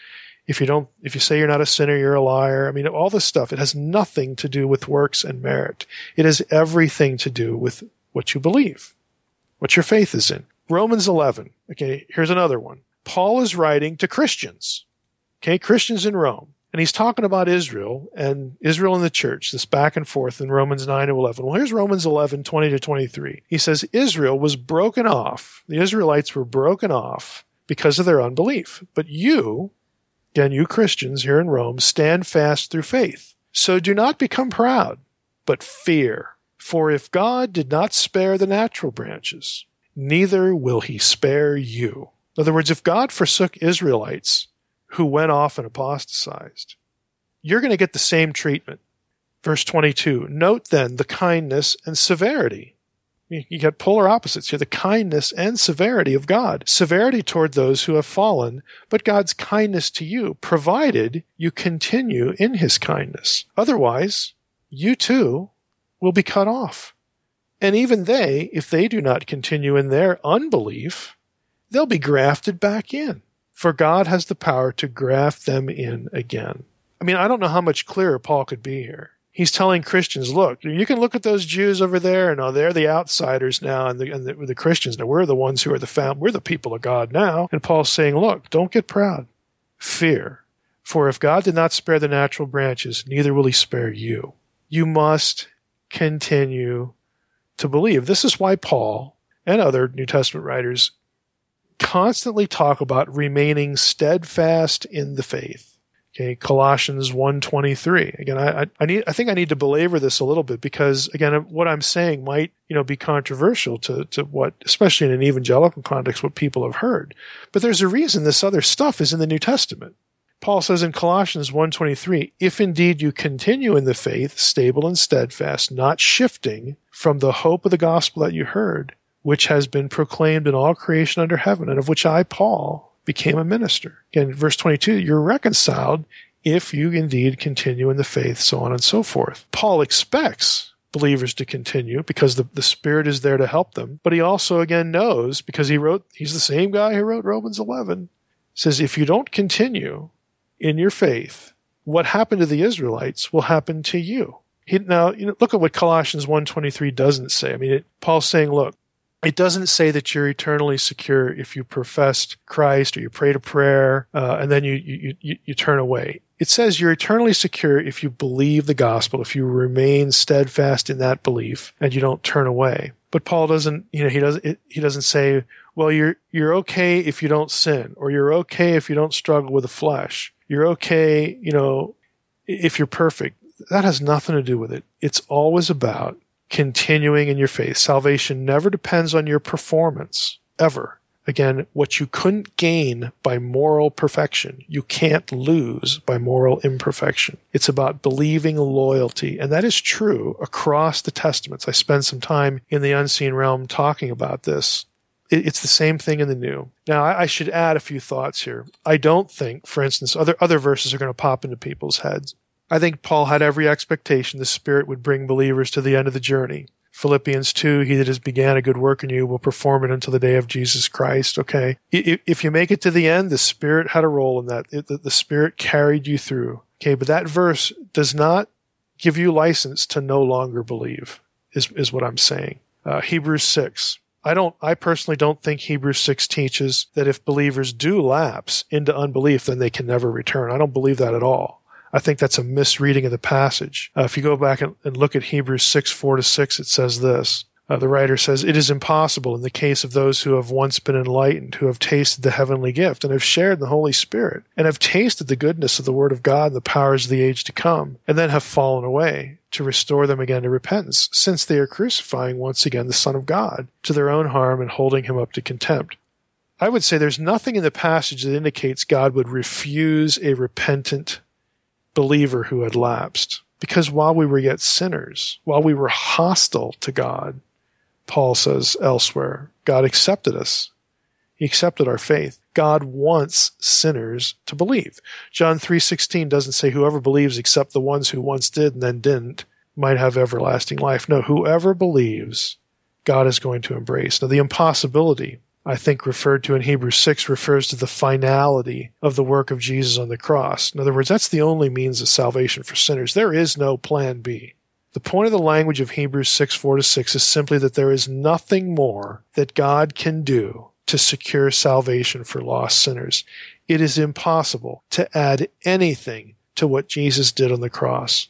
if you don't, if you say you're not a sinner, you're a liar. I mean, all this stuff. It has nothing to do with works and merit. It has everything to do with what you believe, what your faith is in. Romans 11. Okay, here's another one. Paul is writing to Christians. Okay, Christians in Rome. And he's talking about Israel and Israel and the church, this back and forth in Romans 9 to 11. Well, here's Romans 11, 20 to 23. He says, Israel was broken off. The Israelites were broken off because of their unbelief. But you, again, you Christians here in Rome, stand fast through faith. So do not become proud, but fear. For if God did not spare the natural branches, neither will he spare you. In other words, if God forsook Israelites who went off and apostatized, you're going to get the same treatment. Verse 22 Note then the kindness and severity. You get polar opposites here the kindness and severity of God. Severity toward those who have fallen, but God's kindness to you, provided you continue in his kindness. Otherwise, you too will be cut off. And even they, if they do not continue in their unbelief, they'll be grafted back in. For God has the power to graft them in again. I mean, I don't know how much clearer Paul could be here. He's telling Christians, look, you can look at those Jews over there, and oh, they're the outsiders now, and the, and the, the Christians. Now we're the ones who are the found, we're the people of God now. And Paul's saying, look, don't get proud. Fear. For if God did not spare the natural branches, neither will he spare you. You must continue to believe. This is why Paul and other New Testament writers constantly talk about remaining steadfast in the faith. Okay, Colossians 1:23. Again, I, I need I think I need to belabor this a little bit because again, what I'm saying might you know be controversial to to what, especially in an evangelical context, what people have heard. But there's a reason this other stuff is in the New Testament. Paul says in Colossians 1:23, if indeed you continue in the faith, stable and steadfast, not shifting from the hope of the gospel that you heard, which has been proclaimed in all creation under heaven, and of which I, Paul, became a minister. Again, verse 22, you're reconciled if you indeed continue in the faith, so on and so forth. Paul expects believers to continue because the, the Spirit is there to help them. But he also, again, knows because he wrote, he's the same guy who wrote Romans 11, says, if you don't continue in your faith, what happened to the Israelites will happen to you. He, now, you know, look at what Colossians 1.23 doesn't say. I mean, it, Paul's saying, look, it doesn't say that you're eternally secure if you professed Christ or you prayed a prayer uh, and then you, you, you, you turn away. It says you're eternally secure if you believe the gospel, if you remain steadfast in that belief and you don't turn away. But Paul doesn't, you know, he doesn't, he doesn't say, well, you're, you're okay if you don't sin or you're okay if you don't struggle with the flesh. You're okay, you know, if you're perfect. That has nothing to do with it. It's always about continuing in your faith. Salvation never depends on your performance, ever. Again, what you couldn't gain by moral perfection, you can't lose by moral imperfection. It's about believing loyalty. And that is true across the Testaments. I spend some time in the unseen realm talking about this. It's the same thing in the new. Now, I should add a few thoughts here. I don't think, for instance, other, other verses are going to pop into people's heads. I think Paul had every expectation the Spirit would bring believers to the end of the journey. Philippians 2, he that has began a good work in you will perform it until the day of Jesus Christ. Okay. If you make it to the end, the Spirit had a role in that. The Spirit carried you through. Okay. But that verse does not give you license to no longer believe is, is what I'm saying. Uh, Hebrews 6. I don't, I personally don't think Hebrews 6 teaches that if believers do lapse into unbelief, then they can never return. I don't believe that at all. I think that's a misreading of the passage. Uh, if you go back and, and, look at Hebrews 6, 4 to 6, it says this. Uh, the writer says, It is impossible in the case of those who have once been enlightened, who have tasted the heavenly gift, and have shared the Holy Spirit, and have tasted the goodness of the Word of God and the powers of the age to come, and then have fallen away, to restore them again to repentance, since they are crucifying once again the Son of God, to their own harm and holding him up to contempt. I would say there's nothing in the passage that indicates God would refuse a repentant believer who had lapsed. Because while we were yet sinners, while we were hostile to God, Paul says elsewhere, God accepted us. He accepted our faith. God wants sinners to believe. John 3:16 doesn't say whoever believes except the ones who once did and then didn't might have everlasting life. No, whoever believes, God is going to embrace. Now the impossibility I think referred to in Hebrews 6 refers to the finality of the work of Jesus on the cross. In other words, that's the only means of salvation for sinners. There is no plan B. The point of the language of Hebrews 6 4 to 6 is simply that there is nothing more that God can do to secure salvation for lost sinners. It is impossible to add anything to what Jesus did on the cross.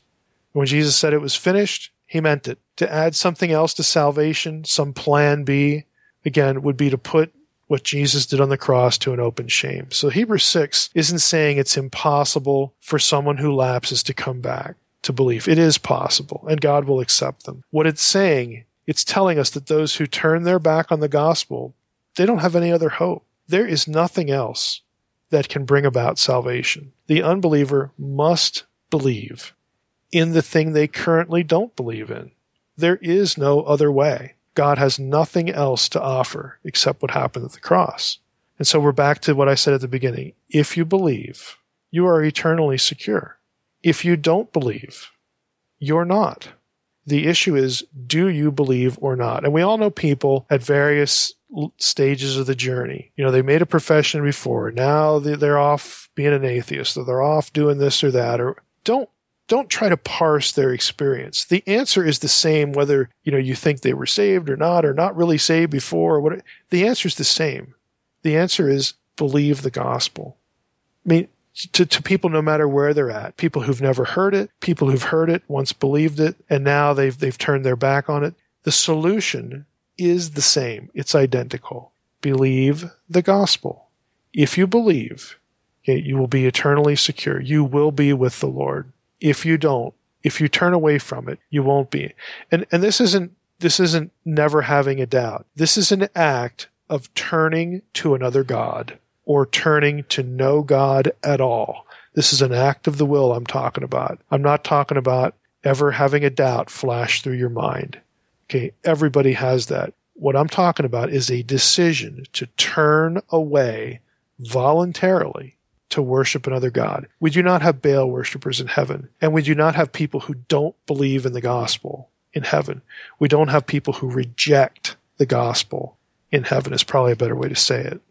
When Jesus said it was finished, he meant it. To add something else to salvation, some plan B, again, would be to put what Jesus did on the cross to an open shame. So Hebrews 6 isn't saying it's impossible for someone who lapses to come back to belief. It is possible, and God will accept them. What it's saying, it's telling us that those who turn their back on the gospel, they don't have any other hope. There is nothing else that can bring about salvation. The unbeliever must believe in the thing they currently don't believe in. There is no other way. God has nothing else to offer except what happened at the cross. And so we're back to what I said at the beginning. If you believe, you are eternally secure. If you don't believe, you're not. The issue is, do you believe or not? And we all know people at various stages of the journey. You know, they made a profession before. Now they're off being an atheist or they're off doing this or that or don't don't try to parse their experience. The answer is the same whether, you know, you think they were saved or not or not really saved before or what the answer is the same. The answer is believe the gospel. I mean, to, to people no matter where they're at, people who've never heard it, people who've heard it, once believed it, and now they've they've turned their back on it. The solution is the same. It's identical. Believe the gospel. If you believe, you will be eternally secure. You will be with the Lord. If you don't, if you turn away from it, you won't be. And and this isn't this isn't never having a doubt. This is an act of turning to another God or turning to no God at all. This is an act of the will I'm talking about. I'm not talking about ever having a doubt flash through your mind. Okay, everybody has that. What I'm talking about is a decision to turn away voluntarily to worship another God. We do not have Baal worshippers in heaven, and we do not have people who don't believe in the gospel in heaven. We don't have people who reject the gospel in heaven, is probably a better way to say it.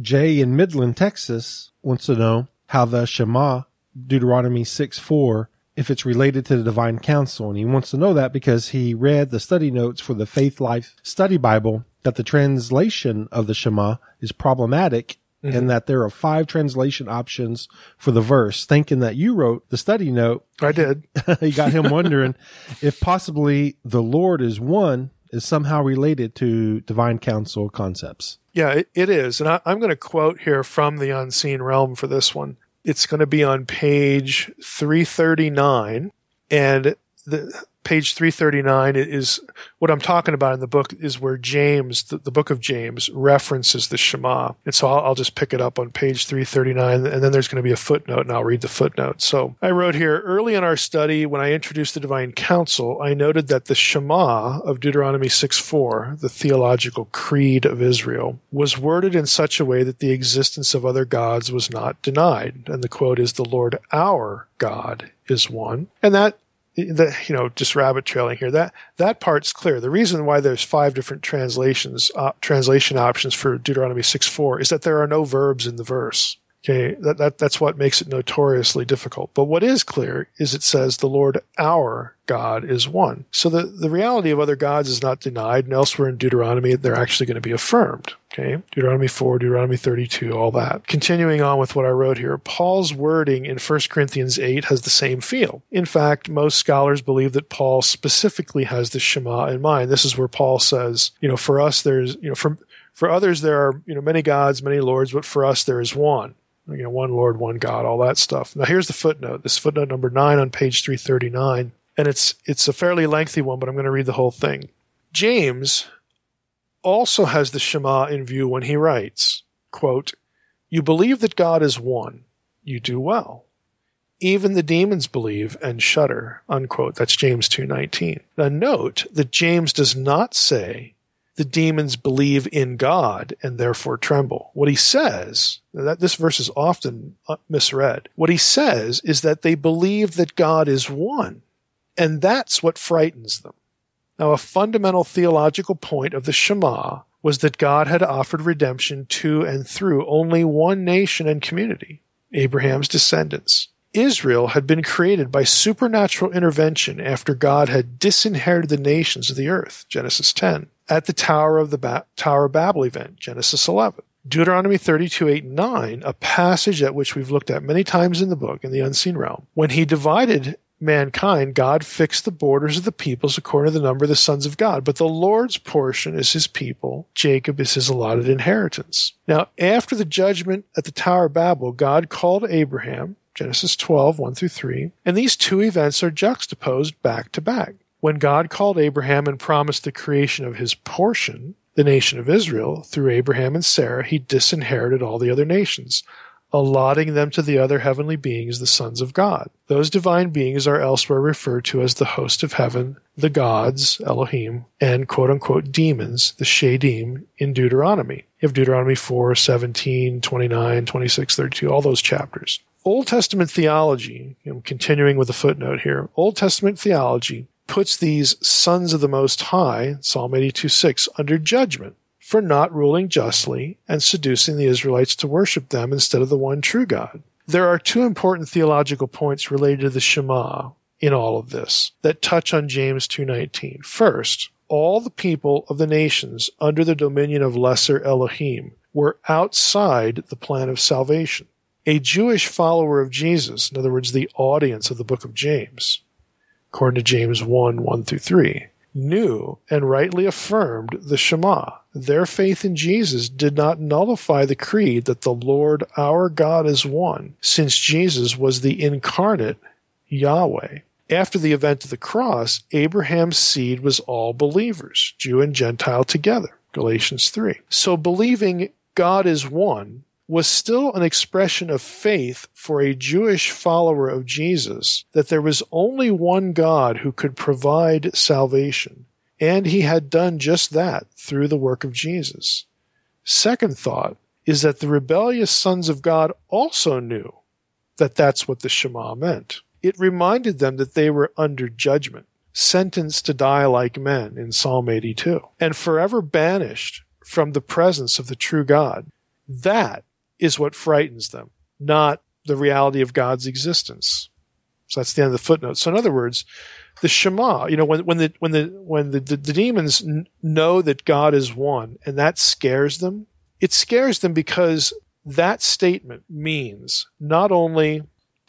Jay in Midland, Texas wants to know how the Shema, Deuteronomy 6 4, if it's related to the divine council. And he wants to know that because he read the study notes for the Faithlife Study Bible that the translation of the Shema is problematic mm-hmm. and that there are five translation options for the verse, thinking that you wrote the study note. I did. (laughs) he got him wondering (laughs) if possibly the Lord is one is somehow related to divine council concepts. Yeah, it, it is. And I, I'm going to quote here from the Unseen Realm for this one. It's going to be on page 339. And the, page 339 is what I'm talking about in the book is where James, the, the book of James, references the Shema. And so I'll, I'll, just pick it up on page 339, and then there's going to be a footnote, and I'll read the footnote. So I wrote here early in our study, when I introduced the divine council, I noted that the Shema of Deuteronomy 6 4, the theological creed of Israel, was worded in such a way that the existence of other gods was not denied. And the quote is, The Lord our God is one. And that the, you know, just rabbit trailing here. That that part's clear. The reason why there's five different translations, uh, translation options for Deuteronomy six four is that there are no verbs in the verse. Okay, that, that that's what makes it notoriously difficult. But what is clear is it says the Lord our God is one. So the, the reality of other gods is not denied, and elsewhere in Deuteronomy they're actually going to be affirmed. Okay, Deuteronomy 4, Deuteronomy 32, all that. Continuing on with what I wrote here, Paul's wording in 1 Corinthians 8 has the same feel. In fact, most scholars believe that Paul specifically has the Shema in mind. This is where Paul says, you know, for us there's, you know, for for others there are, you know, many gods, many lords, but for us there is one you know, one Lord, one God, all that stuff. Now here's the footnote. This footnote number nine on page 339. And it's, it's a fairly lengthy one, but I'm going to read the whole thing. James also has the Shema in view when he writes, quote, You believe that God is one. You do well. Even the demons believe and shudder, unquote. That's James 2.19. Now note that James does not say the demons believe in God and therefore tremble. What he says, that this verse is often uh, misread. What he says is that they believe that God is one, and that's what frightens them. Now, a fundamental theological point of the Shema was that God had offered redemption to and through only one nation and community, Abraham's descendants. Israel had been created by supernatural intervention after God had disinherited the nations of the earth, Genesis 10 at the Tower of the ba- Tower of Babel event, Genesis 11. Deuteronomy 32, 8, 9, a passage at which we've looked at many times in the book, in the unseen realm. When he divided mankind, God fixed the borders of the peoples according to the number of the sons of God. But the Lord's portion is his people. Jacob is his allotted inheritance. Now, after the judgment at the Tower of Babel, God called Abraham, Genesis 12, 1 through 3, and these two events are juxtaposed back to back. When God called Abraham and promised the creation of his portion, the nation of Israel, through Abraham and Sarah, he disinherited all the other nations, allotting them to the other heavenly beings, the sons of God. Those divine beings are elsewhere referred to as the host of heaven, the gods, Elohim, and quote unquote demons, the shedim, in Deuteronomy. You have Deuteronomy 4, 17, 29, 26, 32, all those chapters. Old Testament theology, I'm continuing with a footnote here. Old Testament theology puts these sons of the Most High, Psalm 82 6, under judgment for not ruling justly and seducing the Israelites to worship them instead of the one true God. There are two important theological points related to the Shema in all of this that touch on James 2:19. First, all the people of the nations under the dominion of lesser Elohim were outside the plan of salvation. A Jewish follower of Jesus, in other words, the audience of the book of James, according to James 1 1 through 3, knew and rightly affirmed the Shema. Their faith in Jesus did not nullify the creed that the Lord our God is one, since Jesus was the incarnate Yahweh. After the event of the cross, Abraham's seed was all believers, Jew and Gentile together. Galatians 3. So believing God is one was still an expression of faith for a Jewish follower of Jesus that there was only one God who could provide salvation, and he had done just that through the work of Jesus. Second thought is that the rebellious sons of God also knew that that's what the Shema meant. It reminded them that they were under judgment. sentenced to die like men in Psalm 82, and forever banished from the presence of the true God. That is what frightens them, not the reality of God's existence. So that's the end of the footnote. So in other words, the Shema, you know, when, when the, when the, when the, the, the demons n- know that God is one and that scares them, it scares them because that statement means not only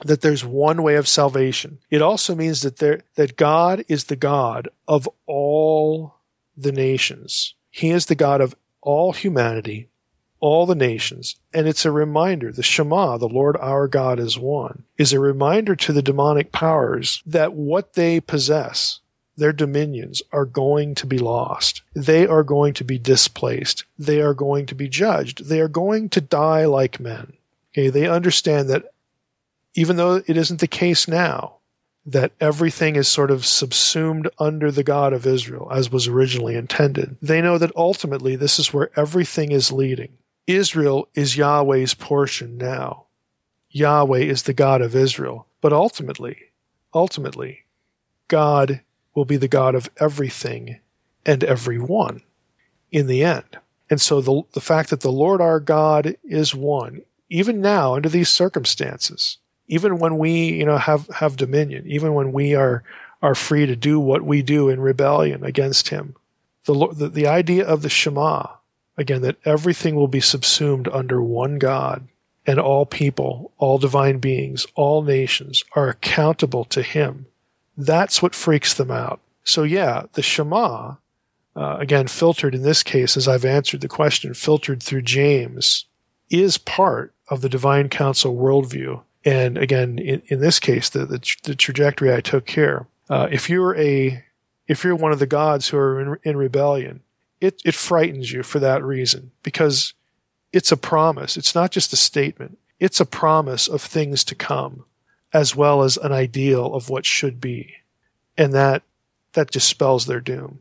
that there's one way of salvation, it also means that there, that God is the God of all the nations. He is the God of all humanity, all the nations. And it's a reminder, the Shema, the Lord our God is one, is a reminder to the demonic powers that what they possess, their dominions, are going to be lost. They are going to be displaced. They are going to be judged. They are going to die like men. Okay, they understand that even though it isn't the case now, that everything is sort of subsumed under the God of Israel as was originally intended. They know that ultimately this is where everything is leading. Israel is Yahweh's portion now. Yahweh is the God of Israel. But ultimately, ultimately, God will be the God of everything and everyone in the end. And so the, the fact that the Lord our God is one, even now under these circumstances, even when we, you know, have, have dominion, even when we are, are free to do what we do in rebellion against him, the, the, the idea of the Shema, again, that everything will be subsumed under one God and all people, all divine beings, all nations are accountable to him. That's what freaks them out. So yeah, the Shema, uh, again, filtered in this case, as I've answered the question, filtered through James, is part of the divine council worldview and again, in, in this case, the, the, the, trajectory I took here, uh, if you're a, if you're one of the gods who are in, in rebellion, it, it frightens you for that reason because it's a promise. It's not just a statement. It's a promise of things to come as well as an ideal of what should be. And that, that dispels their doom.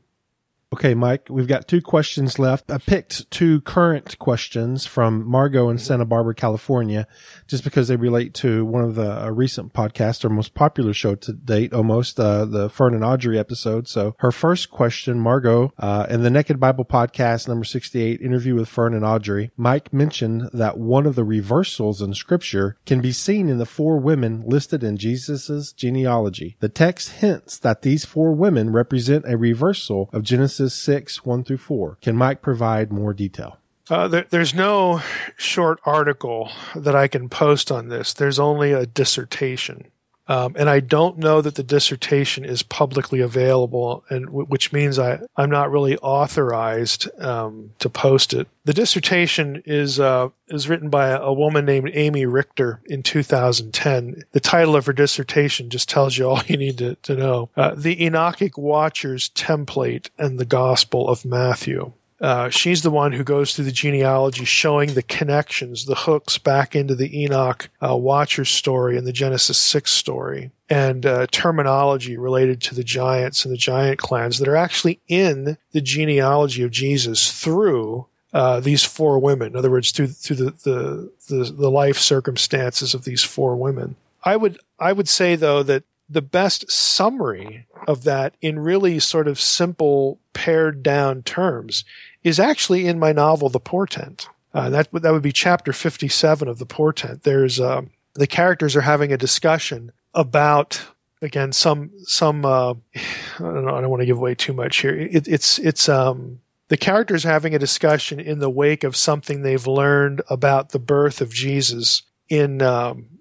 Okay, Mike, we've got two questions left. I picked two current questions from Margot in Santa Barbara, California, just because they relate to one of the uh, recent podcasts, or most popular show to date, almost, uh, the Fern and Audrey episode. So her first question, Margot, uh, in the Naked Bible podcast, number 68, interview with Fern and Audrey, Mike mentioned that one of the reversals in scripture can be seen in the four women listed in Jesus' genealogy. The text hints that these four women represent a reversal of Genesis Genesis 6, 1 through 4. Can Mike provide more detail? Uh, there, there's no short article that I can post on this. There's only a dissertation. Um, and I don't know that the dissertation is publicly available, and w- which means I, I'm not really authorized um, to post it. The dissertation is uh, is written by a, a, woman named Amy Richter in 2010. The title of her dissertation just tells you all (laughs) you need to, to know: uh, the Enochic Watchers Template and the Gospel of Matthew. Uh, she's the one who goes through the genealogy, showing the connections, the hooks back into the Enoch uh, Watcher story and the Genesis 6 story, and uh, terminology related to the giants and the giant clans that are actually in the genealogy of Jesus through uh, these four women. In other words, through through the, the, the the life circumstances of these four women. I would I would say though that the best summary of that in really sort of simple pared down terms is actually in my novel, The Portent. Uh, that that would be chapter 57 of The Portent. There's uh, the characters are having a discussion about again some some uh, (sighs) I don't know, I don't want to give away too much here. It, it's it's um the characters having a discussion in the wake of something they've learned about the birth of Jesus in um,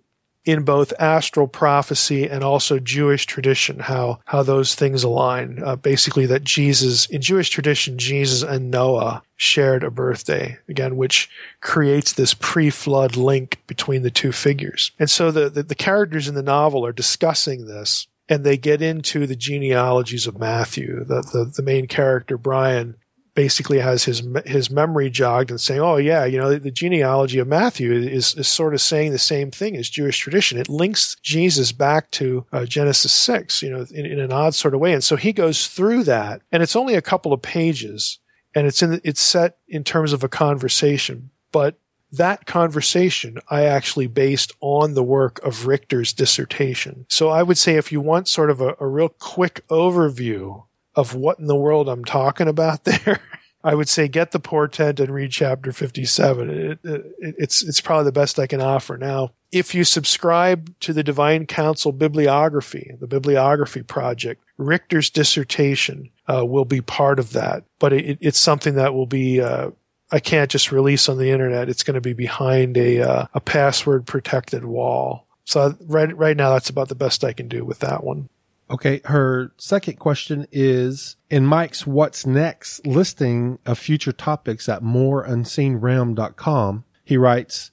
in both astral prophecy and also Jewish tradition, how how those things align. Uh, basically, that Jesus in Jewish tradition, Jesus and Noah shared a birthday again, which creates this pre-flood link between the two figures. And so the, the, the characters in the novel are discussing this, and they get into the genealogies of Matthew. The the, the main character Brian basically has his his memory jogged and saying, "Oh yeah, you know, the, the, genealogy of Matthew is is sort of saying the same thing as Jewish tradition. It links Jesus back to uh, Genesis six, you know, in, in, an odd sort of way." And so he goes through that, and it's only a couple of pages, and it's in it's set in terms of a conversation, but that conversation I actually based on the work of Richter's dissertation. So I would say if you want sort of a, a real quick overview of what in the world I'm talking about (laughs) there, I would say get the portent and read chapter 57. It, it, it's, it's probably the best I can offer. Now, if you subscribe to the Divine Council bibliography, the bibliography project, Richter's dissertation uh, will be part of that, but it, it's something that will be uh, I can't just release on the internet. It's going to be behind a uh, a password protected wall. So right right now, that's about the best I can do with that one. Okay, her second question is in Mike's What's Next listing of future topics at moreunseenrealm.com. He writes,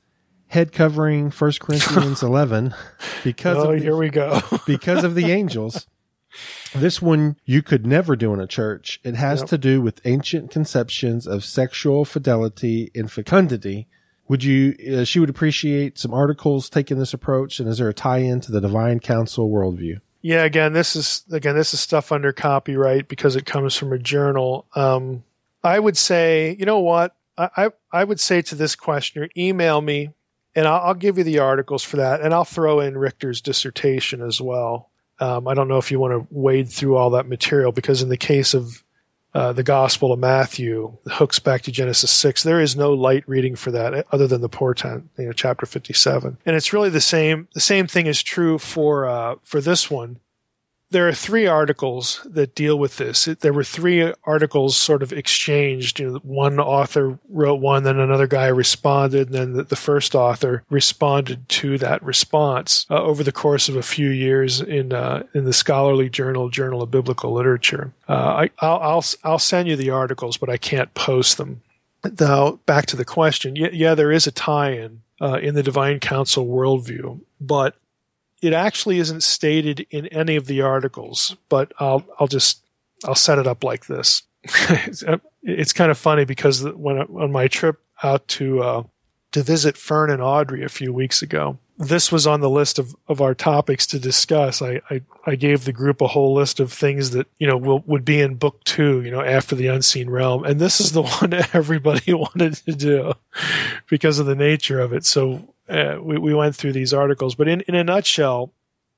head covering 1 Corinthians (laughs) 11 because oh, of the, here we go. (laughs) because of the angels. This one you could never do in a church. It has yep. to do with ancient conceptions of sexual fidelity and fecundity. Would you, uh, she would appreciate some articles taking this approach. And is there a tie in to the divine council worldview? Yeah, again, this is, again, this is stuff under copyright because it comes from a journal. Um, I would say, you know what? I, I, I would say to this questioner, email me and I'll, I'll give you the articles for that. And I'll throw in Richter's dissertation as well. Um, I don't know if you want to wade through all that material because in the case of uh, the Gospel of Matthew hooks back to Genesis six. There is no light reading for that other than the portent, you know, chapter fifty seven. And it's really the same. The same thing is true for uh, for this one there are three articles that deal with this. There were three articles sort of exchanged. You know, one author wrote one, then another guy responded, and then the, first author responded to that response uh, over the course of a few years in uh, in the scholarly journal Journal of Biblical Literature. Uh, I, will I'll I'll send you the articles, but I can't post them. Now, back to the question. Yeah, yeah there is a tie-in uh, in the Divine Council worldview, but it actually isn't stated in any of the articles, but I'll I'll just I'll set it up like this. (laughs) it's kind of funny because when on my trip out to uh, to visit Fern and Audrey a few weeks ago, this was on the list of, of our topics to discuss. I, I, I gave the group a whole list of things that, you know, will, would be in book two, you know, after the unseen realm. And this is the (laughs) one everybody (laughs) wanted to do because of the nature of it. So uh, we, we went through these articles, but in, in a nutshell,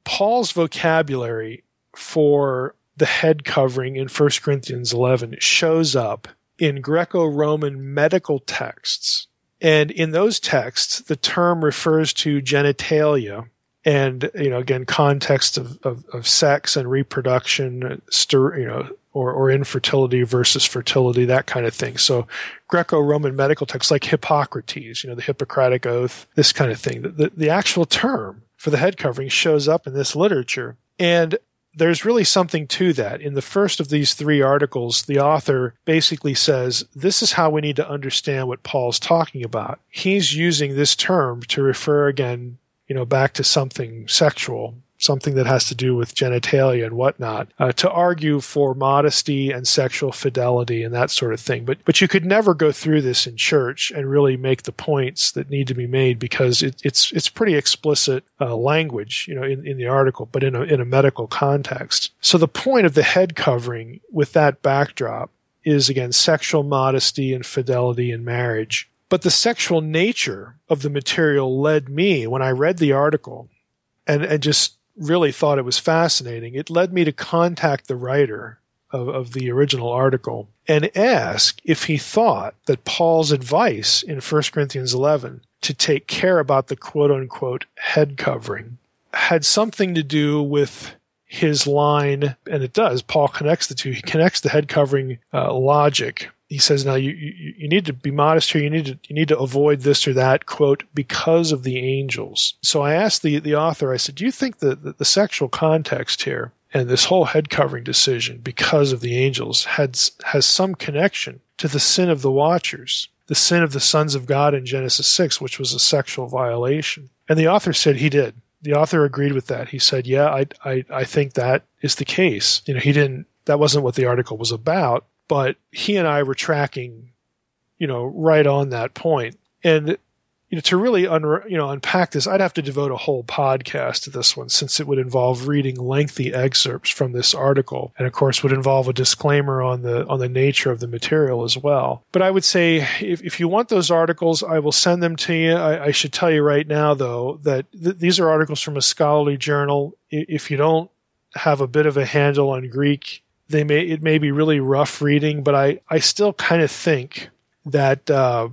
Paul's vocabulary for the head covering in 1 Corinthians 11 shows up in Greco-Roman medical texts. And in those texts, the term refers to genitalia and, you know, again, context of, of, of sex and reproduction, stir, you know, or, or infertility versus fertility, that kind of thing. So Greco-Roman medical texts like Hippocrates, you know, the Hippocratic Oath, this kind of thing. The, the actual term for the head covering shows up in this literature. And there's really something to that. In the first of these three articles, the author basically says, this is how we need to understand what Paul's talking about. He's using this term to refer again, you know, back to something sexual something that has to do with genitalia and whatnot, uh, to argue for modesty and sexual fidelity and that sort of thing. But but you could never go through this in church and really make the points that need to be made because it, it's it's pretty explicit uh, language, you know, in, in the article, but in a in a medical context. So the point of the head covering with that backdrop is again sexual modesty and fidelity in marriage. But the sexual nature of the material led me, when I read the article, and, and just really thought it was fascinating, it led me to contact the writer of, of the original article and ask if he thought that Paul's advice in 1 Corinthians 11 to take care about the quote unquote head covering had something to do with his line, and it does. Paul connects the two. He connects the head covering uh, logic he says now you, you, you need to be modest here. You need to you need to avoid this or that quote because of the angels. So i asked the the author i said do you think that the, the sexual context here and this whole head covering decision because of the angels has has some connection to the sin of the watchers the sin of the sons of god in genesis 6 which was a sexual violation? And the author said he did. The author agreed with that. He said yeah i i, I think that is the case. You know he didn't that wasn't what the article was about but he and I were tracking, you know, right on that point. And, you know, to really un- you know unpack this, I'd have to devote a whole podcast to this one, since it would involve reading lengthy excerpts from this article, and of course would involve a disclaimer on the on the nature of the material as well. But I would say if, if you want those articles, I will send them to you. I, I should tell you right now, though, that th- these are articles from a scholarly journal. If you don't have a bit of a handle on Greek, they may it may be really rough reading, but I I still kind of think that. Uh,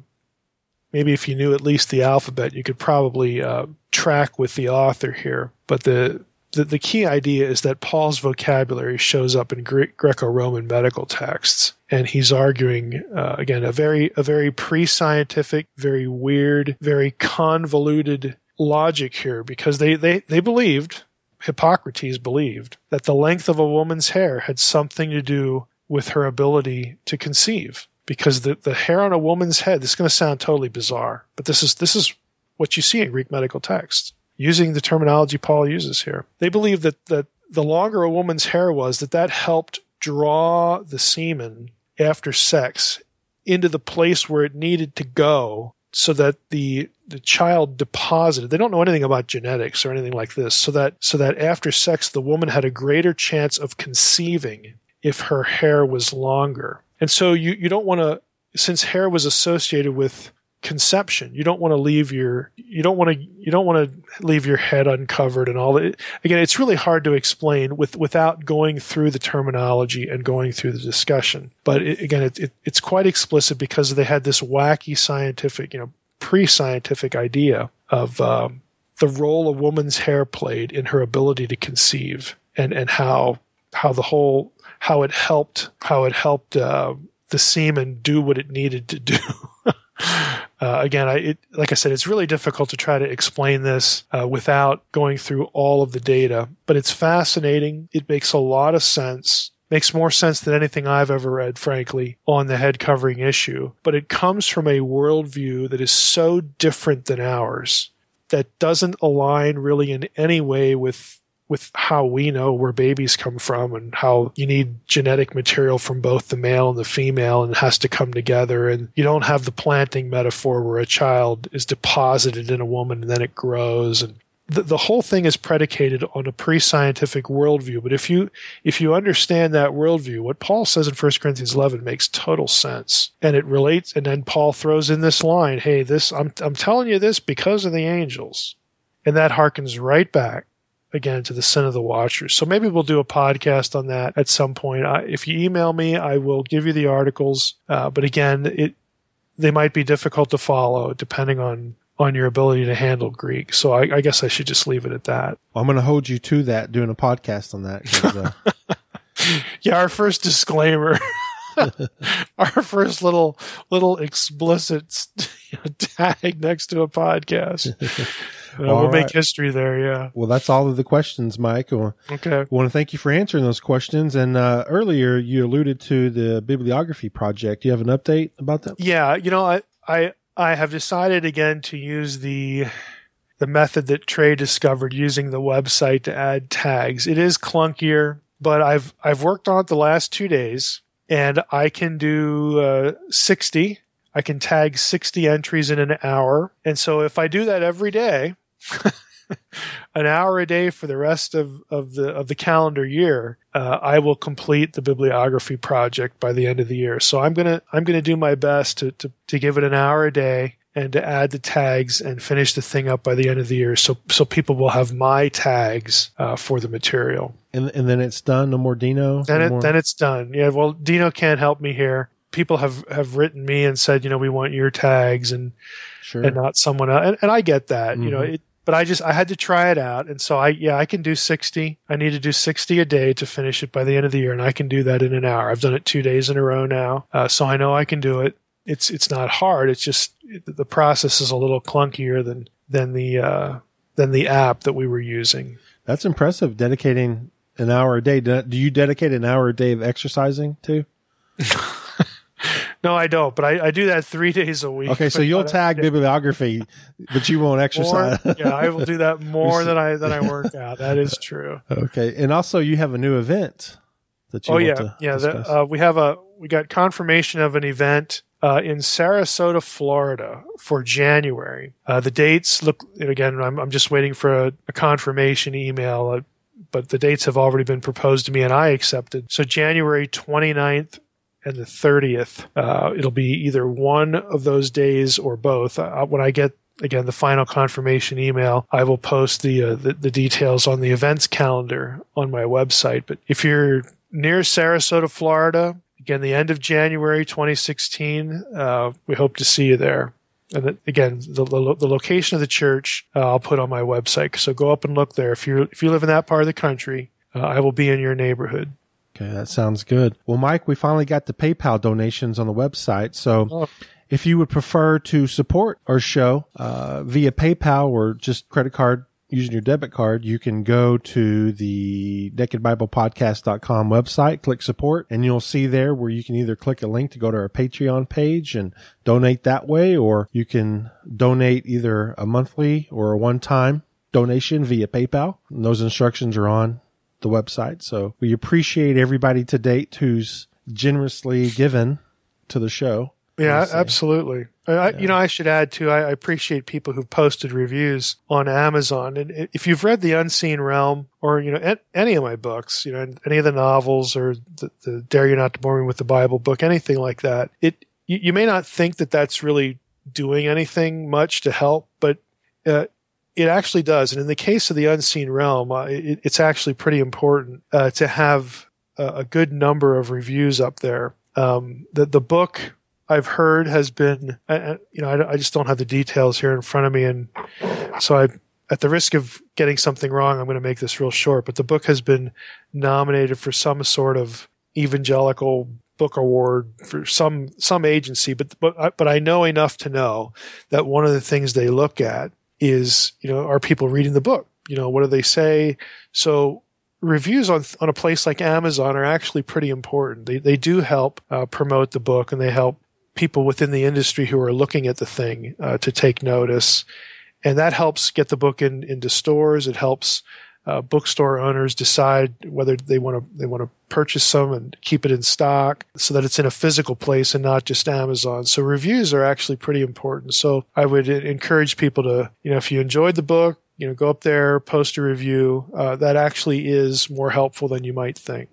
maybe if you knew at least the alphabet, you could probably uh, track with the author here. But the, the, the key idea is that Paul's vocabulary shows up in Gre- Greco-Roman medical texts, and he's arguing uh, again a very a very pre-scientific, very weird, very convoluted logic here because they they they believed Hippocrates believed that the length of a woman's hair had something to do with her ability to conceive. Because the, the hair on a woman's head this is going to sound totally bizarre but this is this is what you see in greek medical texts using the terminology paul uses here. They believe that that the longer a woman's hair was that that helped draw the semen after sex into the place where it needed to go so that the the child deposited they don't know anything about genetics or anything like this so that so that after sex the woman had a greater chance of conceiving if her hair was longer. And so you, you don't want to, since hair was associated with conception, you don't want to leave your, you don't want to, you don't want to leave your head uncovered and all that. Again, it's really hard to explain with, without going through the terminology and going through the discussion. But it, again, it, it, it's quite explicit because they had this wacky scientific, you know, pre-scientific idea of, um, the role a woman's hair played in her ability to conceive and, and how, how the whole how it helped how it helped uh, the semen do what it needed to do. (laughs) uh, again, I, it, like I said, it's really difficult to try to explain this uh, without going through all of the data, but it's fascinating. It makes a lot of sense. Makes more sense than anything I've ever read, frankly, on the head covering issue. But it comes from a worldview that is so different than ours that doesn't align really in any way with with how we know where babies come from and how you need genetic material from both the male and the female and it has to come together. And you don't have the planting metaphor where a child is deposited in a woman and then it grows. And the, the whole thing is predicated on a pre-scientific worldview. But if you, if you understand that worldview, what Paul says in 1 Corinthians 11 makes total sense. And it relates, and then Paul throws in this line, hey, this, I'm, I'm telling you this because of the angels. And that harkens right back again to the sin of the watchers. So maybe we'll do a podcast on that at some point. I, if you email me, I will give you the articles. Uh, but again, it they might be difficult to follow depending on on your ability to handle Greek. So I, I guess I should just leave it at that. Well, I'm going to hold you to that, doing a podcast on that. Uh... (laughs) yeah, our first disclaimer. (laughs) our first little little explicit (laughs) tag next to a podcast. We'll right. make history there, yeah. Well, that's all of the questions, Mike. Okay. I want to thank you for answering those questions. And uh, earlier, you alluded to the bibliography project. Do you have an update about that? Yeah, you know, I I I have decided again to use the the method that Trey discovered using the website to add tags. It is clunkier, but I've I've worked on it the last two days, and I can do uh, sixty. I can tag 60 entries in an hour. And so if I do that every day, (laughs) an hour a day for the rest of, of the of the calendar year, uh, I will complete the bibliography project by the end of the year. So I'm gonna I'm gonna do my best to, to, to give it an hour a day and to add the tags and finish the thing up by the end of the year. So so people will have my tags uh, for the material. And and then it's done. No more Dino. Then no it, more... then it's done. Yeah. Well, Dino can't help me here. People have have written me and said, you know, we want your tags and sure. and not someone else. And, and I get that. Mm-hmm. You know, it, but I just I had to try it out, and so I yeah I can do sixty. I need to do sixty a day to finish it by the end of the year, and I can do that in an hour. I've done it two days in a row now, uh, so I know I can do it. It's it's not hard. It's just it, the process is a little clunkier than than the uh, than the app that we were using. That's impressive. Dedicating an hour a day. Do you dedicate an hour a day of exercising too? (laughs) No, I don't, but I, I do that three (laughs) days a week. Okay, so you'll tag bibliography, but you won't exercise. More, (laughs) yeah, I will do that more than I than I work out. That is (laughs) true. Okay, and also you have a new event that you. Oh yeah, yeah. The, uh, we have a we got confirmation of an event uh, in Sarasota, Florida for January. Uh, the dates look, again, I'm, I'm just waiting for a, a confirmation email, uh, but the dates have already been proposed to me and I accepted. So January 29th and the 30th. Uh, it'll be either one of those days or both. Uh, when I get again the final confirmation email, I will post the, uh, the, the details on the events calendar on my website. But if you're near Sarasota, Florida, again the end of January 2016, uh, we hope to see you there. And again, the, the, the location of the church uh, I'll put on my website. So go up and look there. If you if you live in that part of the country, uh, I will be in your neighborhood. Okay, that sounds good. Well, Mike, we finally got the PayPal donations on the website. So oh. if you would prefer to support our show uh, via PayPal or just credit card using your debit card, you can go to the nakedbiblepodcast.com website, click support, and you'll see there where you can either click a link to go to our Patreon page and donate that way, or you can donate either a monthly or a one time donation via PayPal. And those instructions are on the website. So we appreciate everybody to date who's generously given to the show. Yeah, absolutely. I, yeah. You know, I should add too. I, appreciate people who've posted reviews on Amazon, and if you've read The Unseen Realm or you know any of my books, you know any of the novels or the, the Dare You Not to Bore Me with the Bible book, anything like that, it you, you may not think that that's really doing anything much to help, but uh, it actually does. And in the case of the unseen realm, uh, it, it's actually pretty important uh, to have a, a, good number of reviews up there. Um, the the book I've heard has been, uh, you know, I, I, just don't have the details here in front of me, and so I, at the risk of getting something wrong, I'm going to make this real short. But the book has been nominated for some sort of evangelical book award for some some agency, but but but I know enough to know that one of the things they look at is, you know, are people reading the book? You know, what do they say? So reviews on on a place like Amazon are actually pretty important. They they do help uh, promote the book and they help people within the industry who are looking at the thing uh, to take notice, and that helps get the book in into stores. It helps uh, bookstore owners decide whether they want to they want to purchase some and keep it in stock so that it's in a physical place and not just Amazon. So reviews are actually pretty important. So I would encourage people to you know if you enjoyed the book, you know go up there, post a review. Uh, that actually is more helpful than you might think.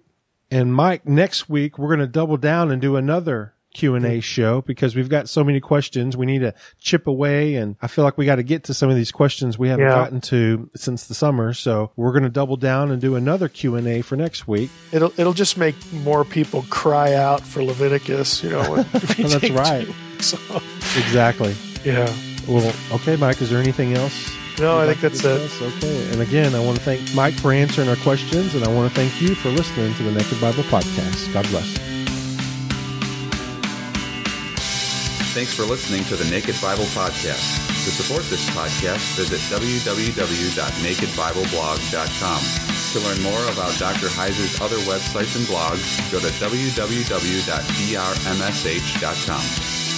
And Mike, next week we're going to double down and do another Q and A show because we've got so many questions. We need to chip away, and I feel like we got to get to some of these questions we haven't yeah. gotten to since the summer. So we're going to double down and do another Q and A for next week. It'll it'll just make more people cry out for Leviticus. You know, (laughs) that's right. So. Exactly. Yeah. Well, okay, Mike. Is there anything else? No, I think that's it. Okay. And again, I want to thank Mike for answering our questions, and I want to thank you for listening to the Naked Bible Podcast. God bless. Thanks for listening to the Naked Bible Podcast. To support this podcast, visit www.nakedbibleblog.com. To learn more about Dr. Heiser's other websites and blogs, go to www.drmsh.com.